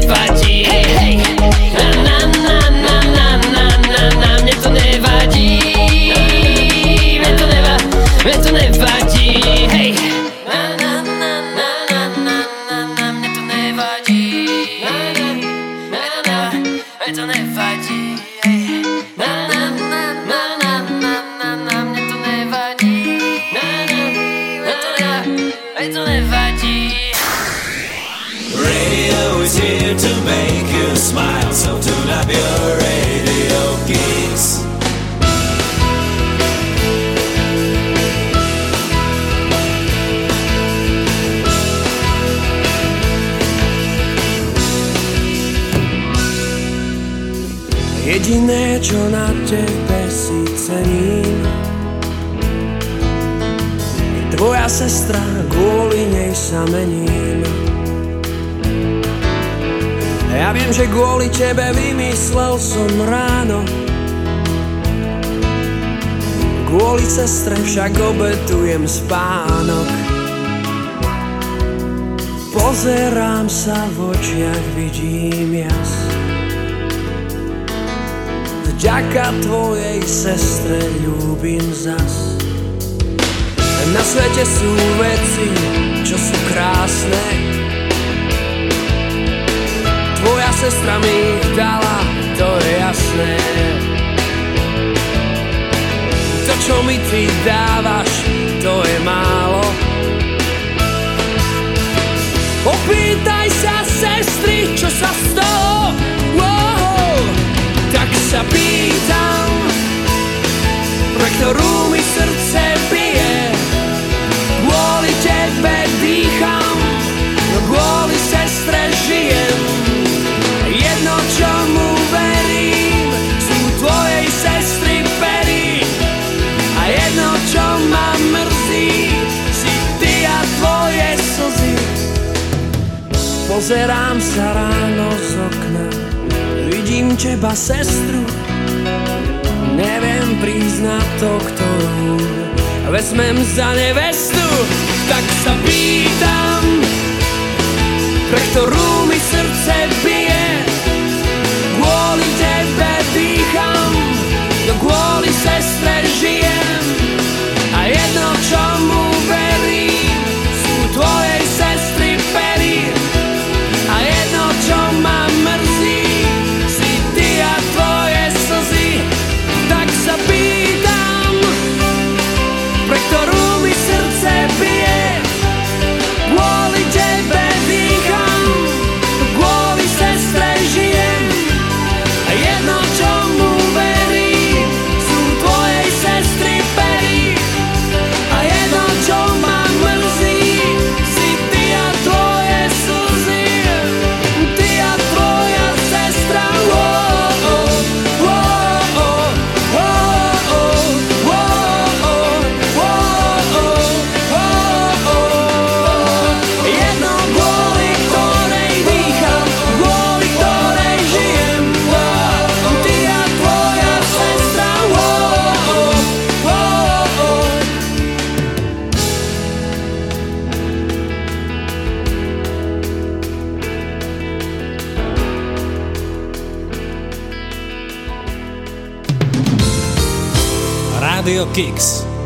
Radio Kicks.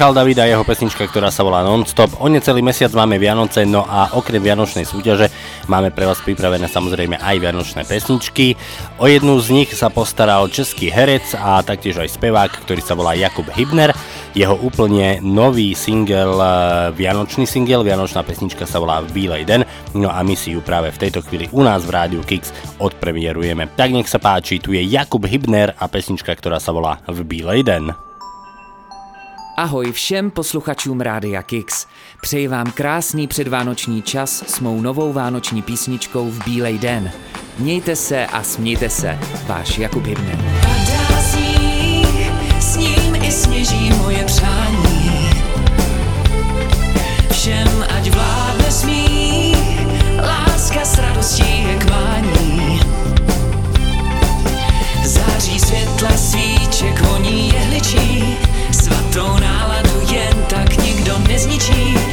Michal David a jeho pesnička, ktorá sa volá Nonstop. O necelý mesiac máme Vianoce, no a okrem Vianočnej súťaže máme pre vás pripravené samozrejme aj Vianočné pesničky. O jednu z nich sa postaral český herec a taktiež aj spevák, ktorý sa volá Jakub Hybner. Jeho úplne nový single, eh, Vianočný single, Vianočná pesnička sa volá V bílej den, no a my si ju práve v tejto chvíli u nás v Rádiu Kix odpremierujeme. Tak nech sa páči, tu je Jakub Hybner a pesnička, ktorá sa volá V bílej den. Ahoj všem posluchačům Rádia Kix. Přeji vám krásný předvánoční čas s mou novou vánoční písničkou v Bílej den. Mějte se a smějte se. Váš Jakub Hybner. S ním i sněží moje přání. Všem ať vládne smích, láska s radostí je kvání. Září světla svíček, voní jehličí, svatou náladu jen tak nikdo nezničí.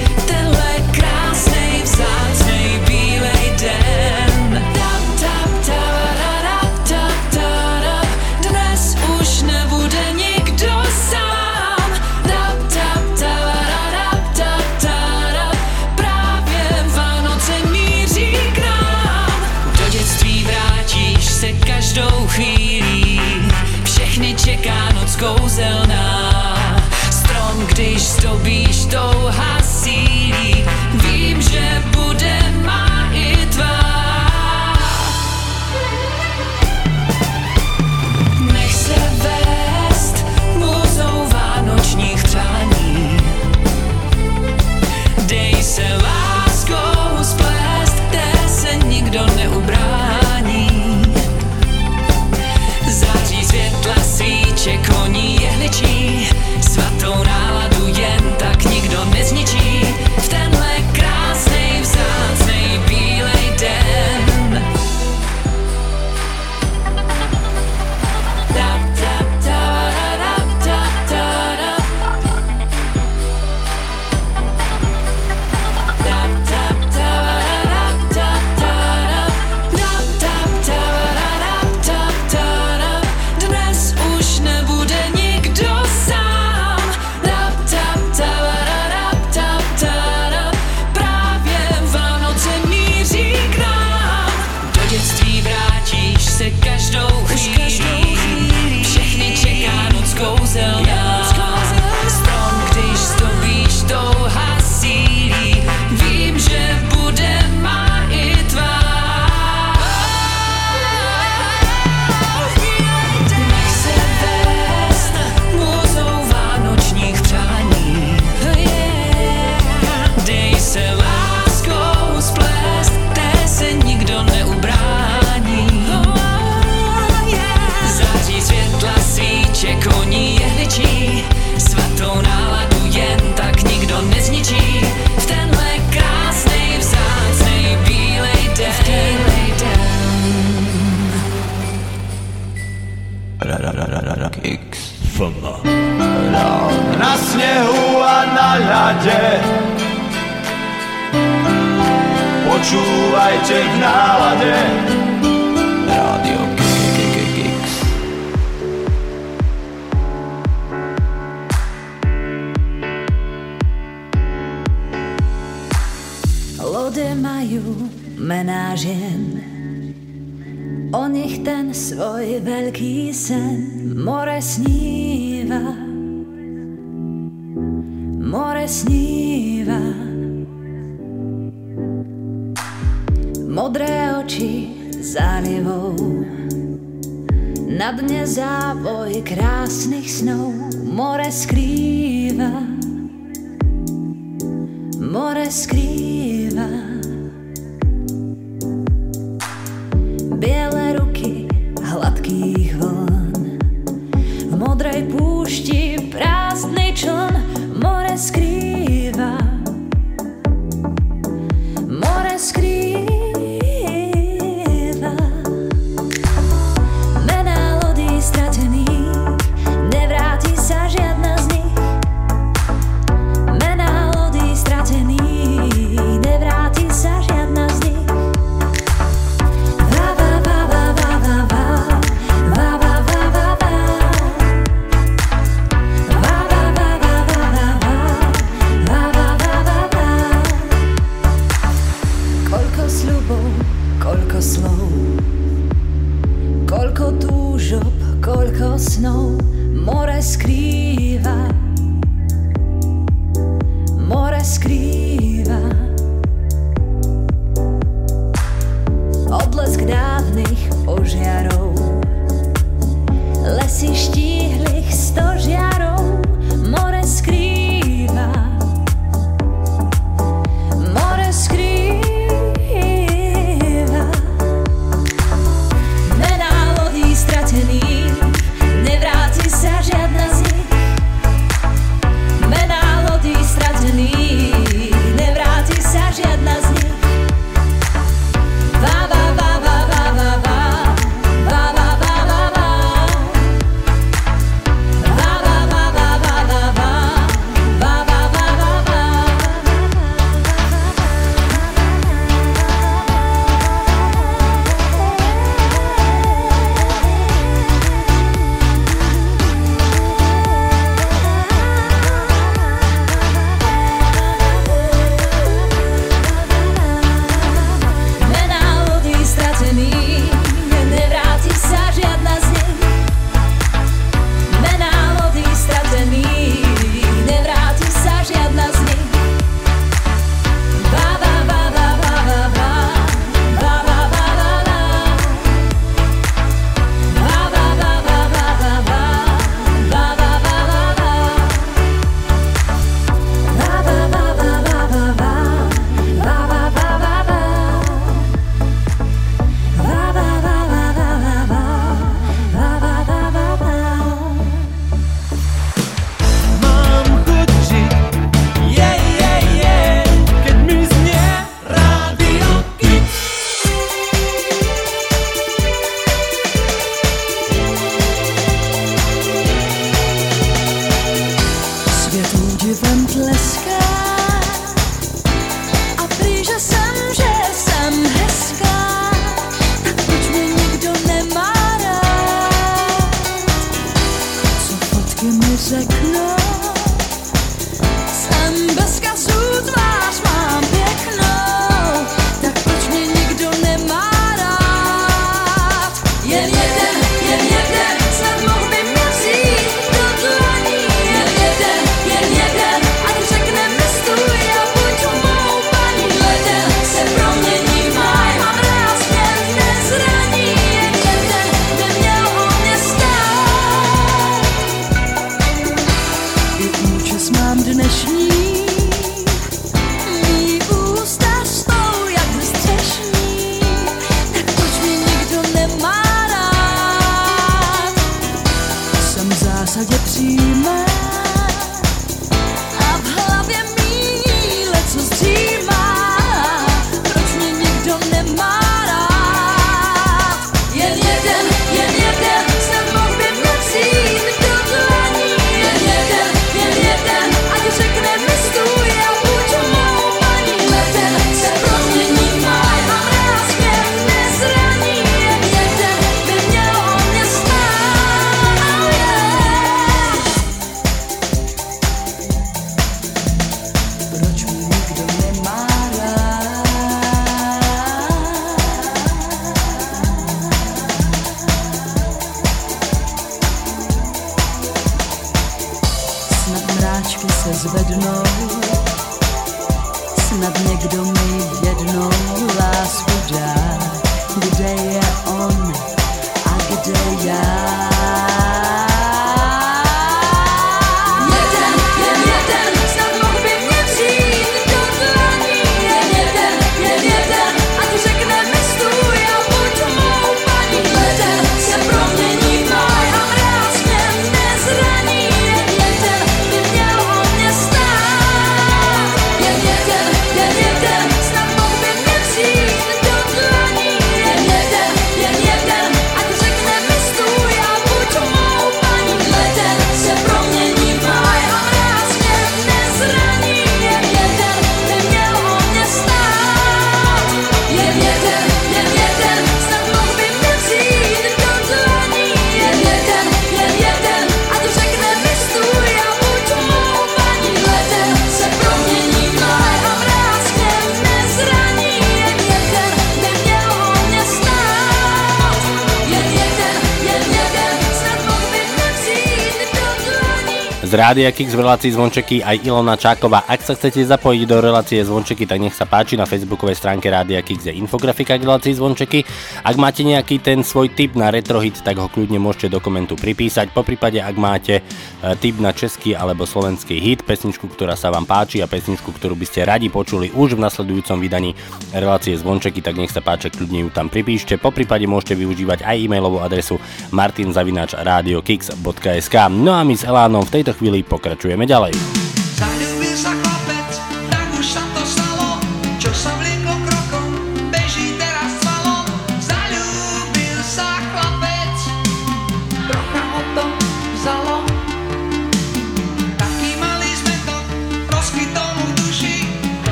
Rádia Kix v relácii Zvončeky aj Ilona Čáková. Ak sa chcete zapojiť do relácie Zvončeky, tak nech sa páči na facebookovej stránke Rádia Kix je infografika k relácii Zvončeky. Ak máte nejaký ten svoj tip na retrohit, tak ho kľudne môžete do komentu pripísať. Po prípade, ak máte E, tip na český alebo slovenský hit, pesničku, ktorá sa vám páči a pesničku, ktorú by ste radi počuli už v nasledujúcom vydaní relácie zvončeky, tak nech sa páči, kľudne ju tam pripíšte. Po prípade môžete využívať aj e-mailovú adresu martinzavináčradiokix.sk No a my s Elánom v tejto chvíli pokračujeme ďalej.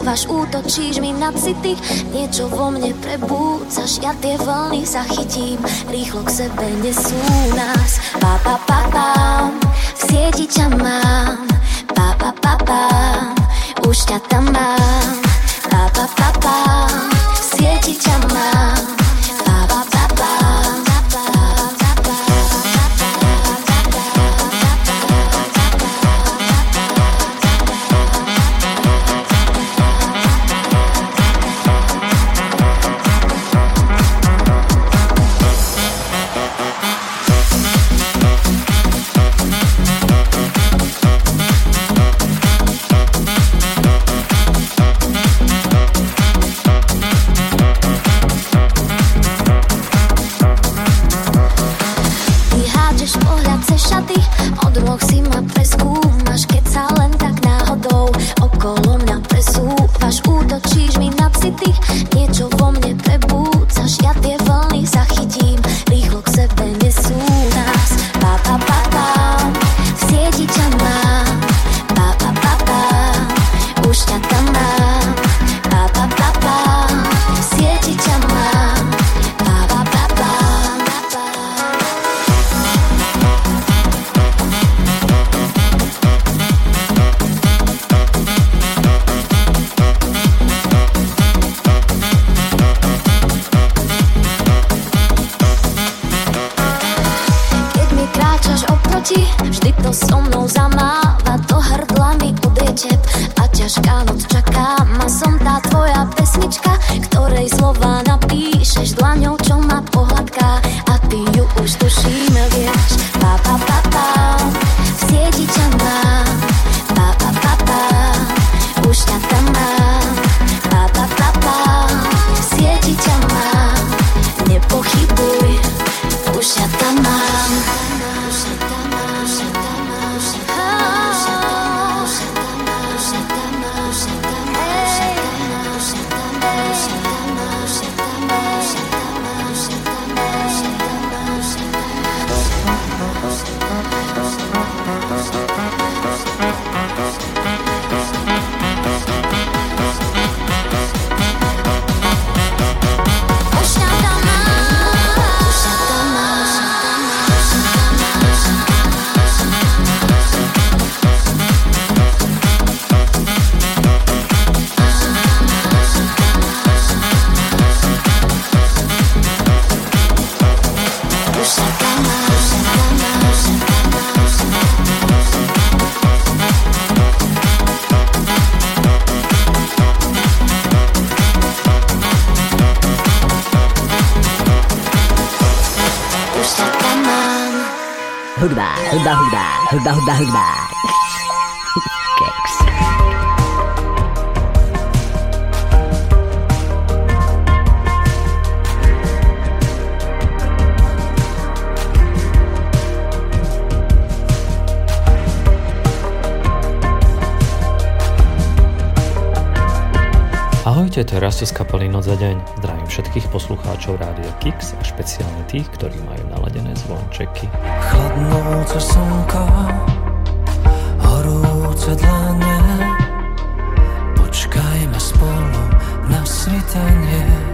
Váš útočíš mi na city Niečo vo mne prebúcaš Ja tie vlny sa chytím Rýchlo k sebe nesú nás. Pa pa pa pam V sieti ťa mám. Pa pa pa pam Už ťa tam mám. Hudba, hudba, hudba. Keks. Ahojte, to je Rasto z kapely Noc za deň. Zdravím všetkých poslucháčov Rádia Kix a špeciálne tých, ktorí majú naladené zvončeky. Chladnúce slnko, horúce dlane, počkajme spolu na svitanie.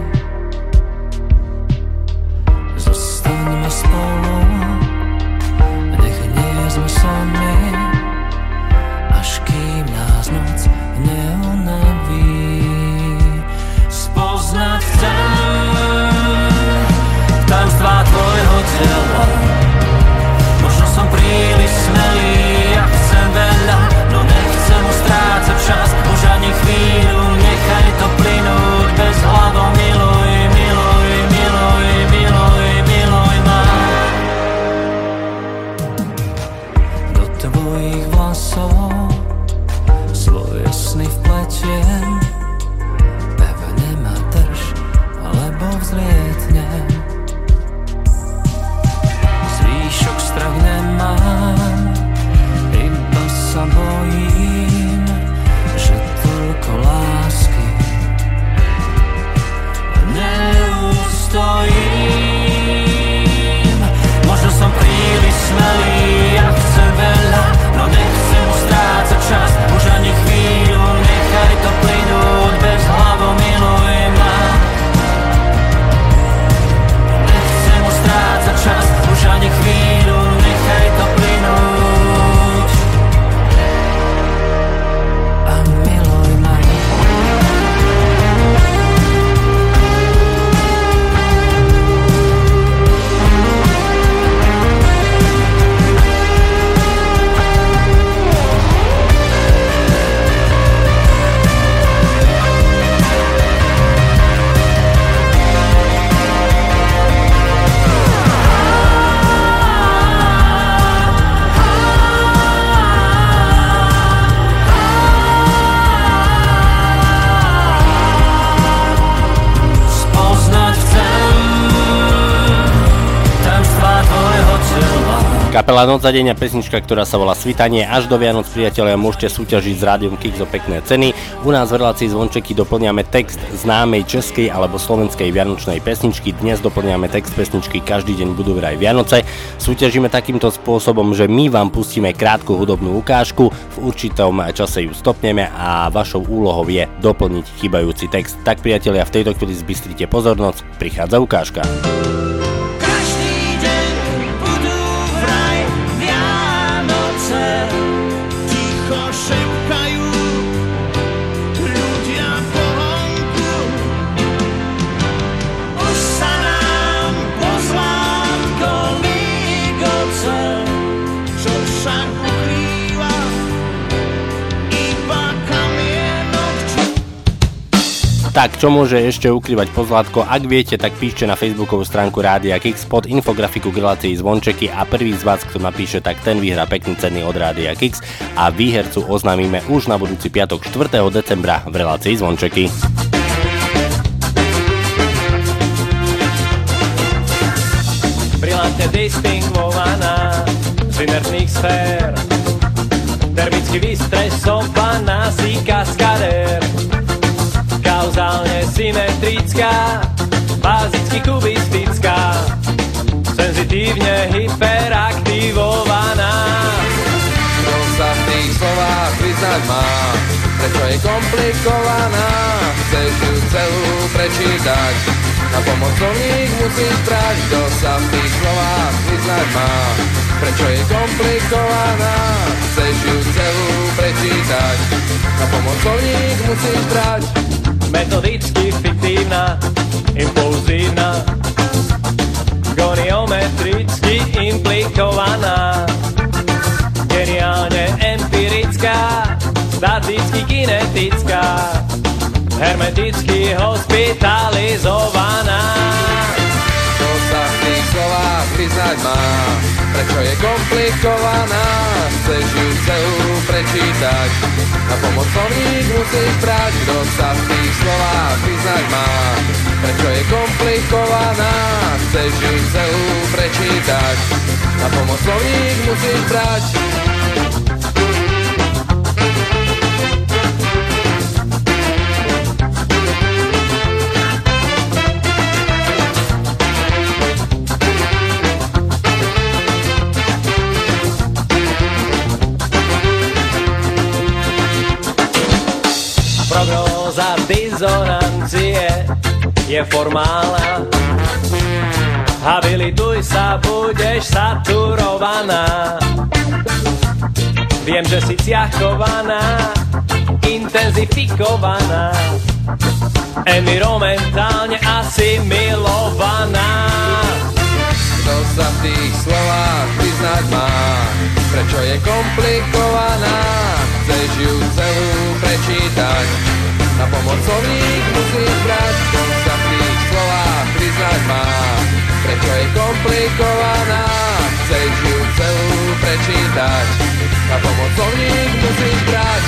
Kapela Noc za deň a pesnička, ktorá sa volá Svitanie. Až do Vianoc, priatelia, môžete súťažiť s Rádiom Kix o pekné ceny. U nás v relácii Zvončeky doplňame text známej českej alebo slovenskej vianočnej pesničky. Dnes doplňame text pesničky Každý deň budú vraj Vianoce. Súťažíme takýmto spôsobom, že my vám pustíme krátku hudobnú ukážku, v určitom čase ju stopneme a vašou úlohou je doplniť chybajúci text. Tak priatelia, v tejto chvíli zbystrite pozornosť, prichádza ukážka. Tak, čo môže ešte ukrývať pozlátko? Ak viete, tak píšte na facebookovú stránku Rádia Kix pod infografiku k relácii Zvončeky a prvý z vás, kto napíše, tak ten vyhrá pekný ceny od Rádia Kix a výhercu oznámime už na budúci piatok 4. decembra v relácii Zvončeky. brilantne distingvovaná z inertných sfér. Termicky vystresovaná si kaskadér. Kauzálne symetrická, bazicky kubistická, senzitívne hyperaktivovaná. Kto sa v tých slovách vyznať má, prečo je komplikovaná, chceš ju celú prečítať. Na pomocovník musíš brať, kto sa v tých slovách vyznať má, prečo je komplikovaná, chceš ju celú prečítať. Na pomocovník musíš brať, metodicky fiktívna, impulzívna, goniometricky implikovaná, geniálne empirická, staticky kinetická, hermeticky hospitalizovaná. Kto sa v tých slovách priznať má, prečo je komplikovaná, chceš ju celú prečítať, na pomoc solík musí brať, kto sa v tých slovách vyznať má. Prečo je komplikovaná, chceš ju celú prečítať. Na pomoc solík musíš brať, rezonancie je formálna. Habilituj sa, budeš saturovaná. Viem, že si ťahkovaná, intenzifikovaná, environmentálne asimilovaná. Kto sa v tých slovách vyznať má, prečo je komplikovaná, chceš ju celú prečítať, na pomocových musíš brať, sa v tých slovách priznať má. Prečo je komplikovaná, chceš ju celú prečítať. Na pomocovník musí brať,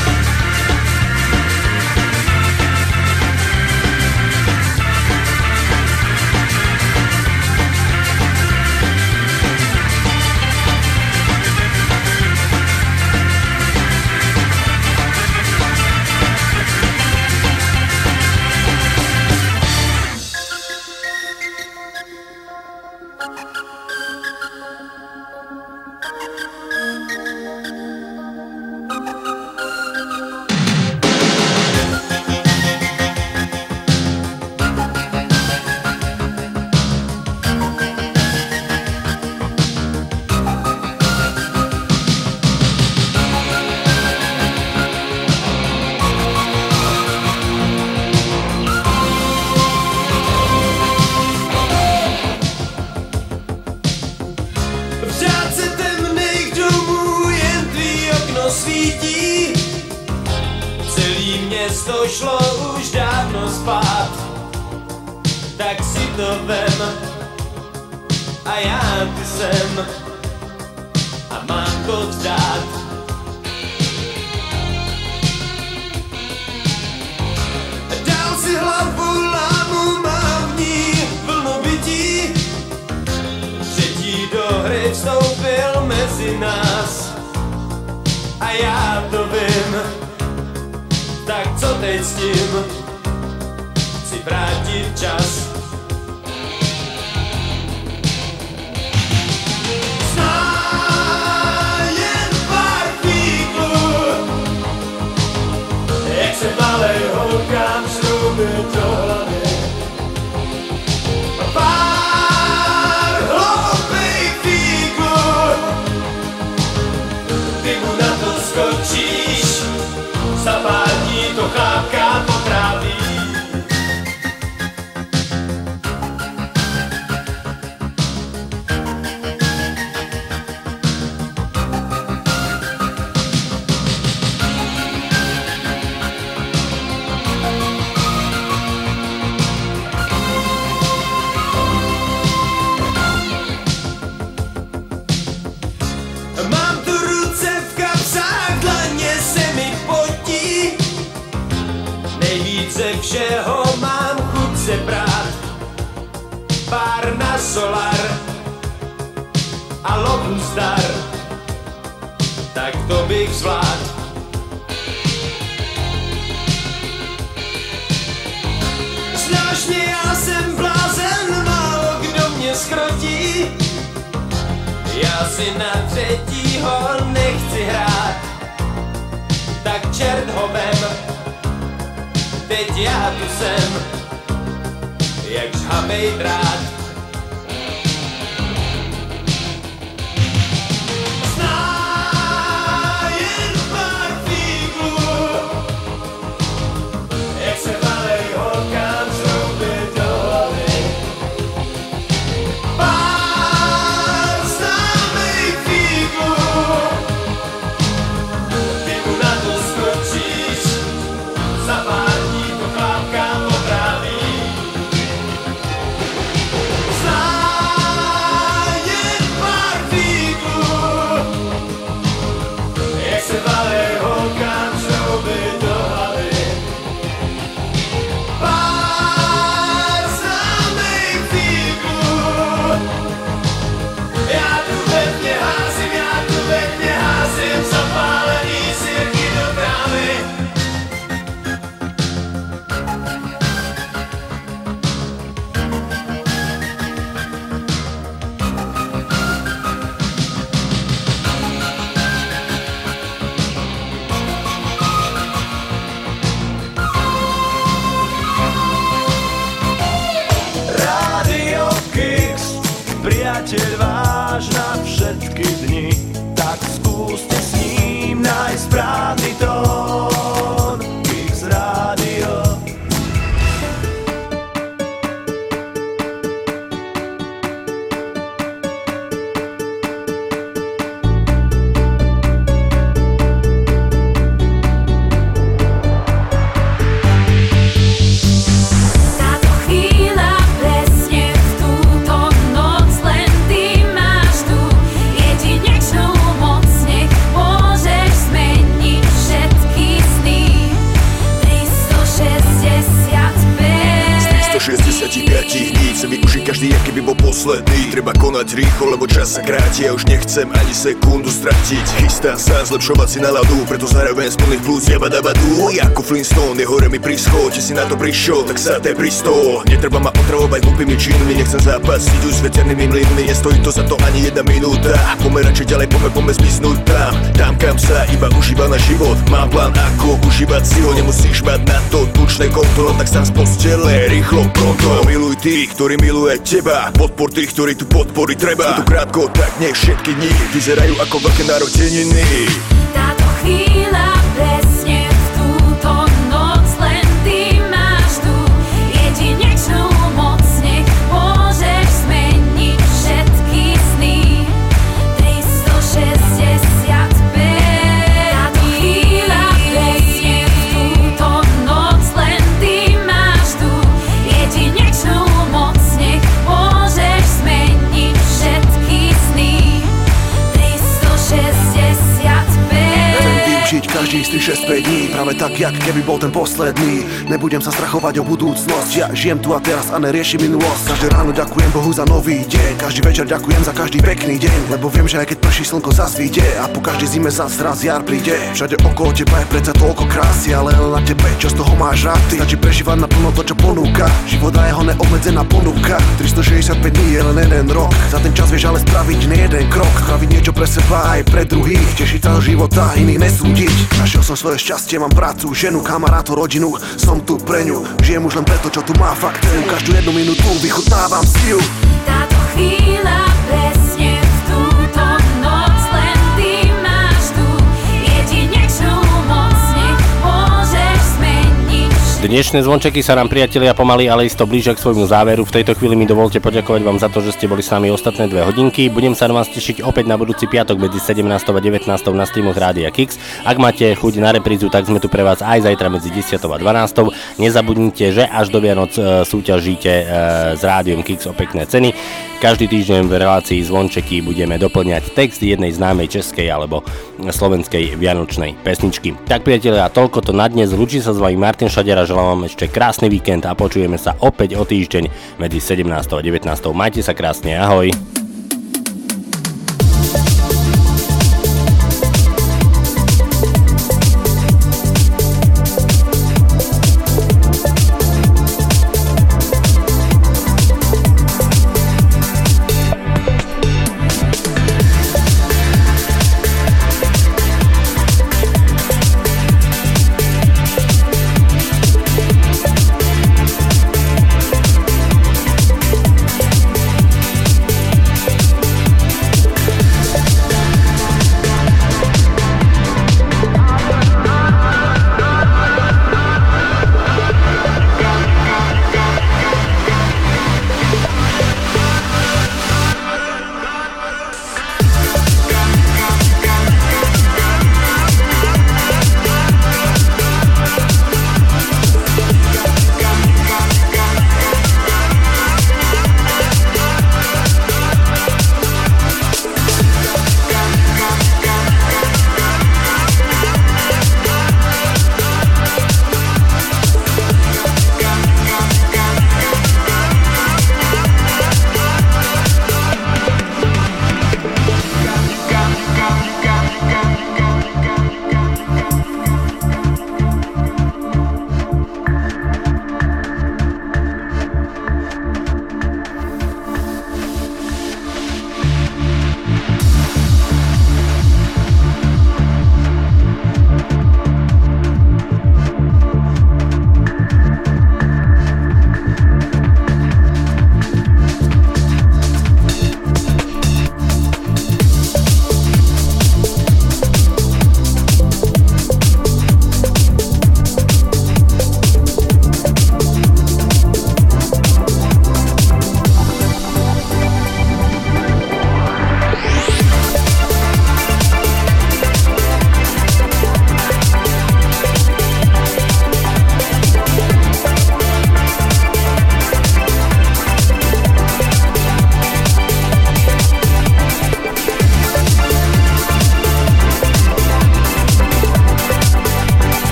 结的吧。Rýchlo, kráti Ja už nechcem ani sekundu stratiť. Chystám sa zlepšovať si náladu Preto zároveň z plných plus jeba dabadu. Ako Flintstone, je mi príschod Či si na to prišiel, tak sa te pristol. Netreba ma otravovať hlupými činmi Nechcem zápasiť už s veternými mlynmi. Nestojí to za to ani jedna minúta. Poďme radšej ďalej, poďme, poďme zmiznúť tam. Tam, kam sa iba užíva na život. Mám plán, ako užívať si ho. Nemusíš mať na to tučné konto No tak sám z postele, rýchlo, pronto Miluj tých, ktorí miluje teba. Podpor tých, ktorí tu podpory treba. Je to krátko, tak nech všetky dni Vyzerajú ako veľké narodeniny Táto chvíľa využiť každý z tých 6 dní. Práve tak, jak keby bol ten posledný. Nebudem sa strachovať o budúcnosť. Ja žijem tu a teraz a neriešim minulosť. Každé ráno ďakujem Bohu za nový deň. Každý večer ďakujem za každý pekný deň. Lebo viem, že aj keď prší slnko zasvíte A po každej zime zas raz jar príde. Všade okolo teba je predsa toľko krásy Ale len na tebe, čo z toho máš rád Ty. Stačí prežívať naplno to, čo ponúka. Život a jeho neobmedzená ponuka. 365 dní je len jeden rok. Za ten čas vieš ale spraviť nie jeden krok. Spraviť niečo pre seba aj pre druhých. Tešiť sa života, iných nesúdiť Našiel som svoje šťastie, mám prácu, ženu, kamarátov, rodinu. Som tu pre ňu, žijem už len preto, čo tu má fakt. Každú jednu minútu vychutnávam si ju Táto chvíľa presne Dnešné zvončeky sa nám priatelia pomaly, ale isto blížia k svojmu záveru. V tejto chvíli mi dovolte poďakovať vám za to, že ste boli s nami ostatné dve hodinky. Budem sa na vás tešiť opäť na budúci piatok medzi 17. a 19. na streamoch Rádia Kix. Ak máte chuť na reprízu, tak sme tu pre vás aj zajtra medzi 10. a 12. Nezabudnite, že až do Vianoc e, súťažíte e, s Rádiom Kix o pekné ceny. Každý týždeň v relácii zvončeky budeme doplňať text jednej známej českej alebo slovenskej vianočnej pesničky. Tak priatelia, toľko to na dnes. Lúči sa s vami Martin Šadera, želám vám ešte krásny víkend a počujeme sa opäť o týždeň medzi 17. a 19. Majte sa krásne, ahoj.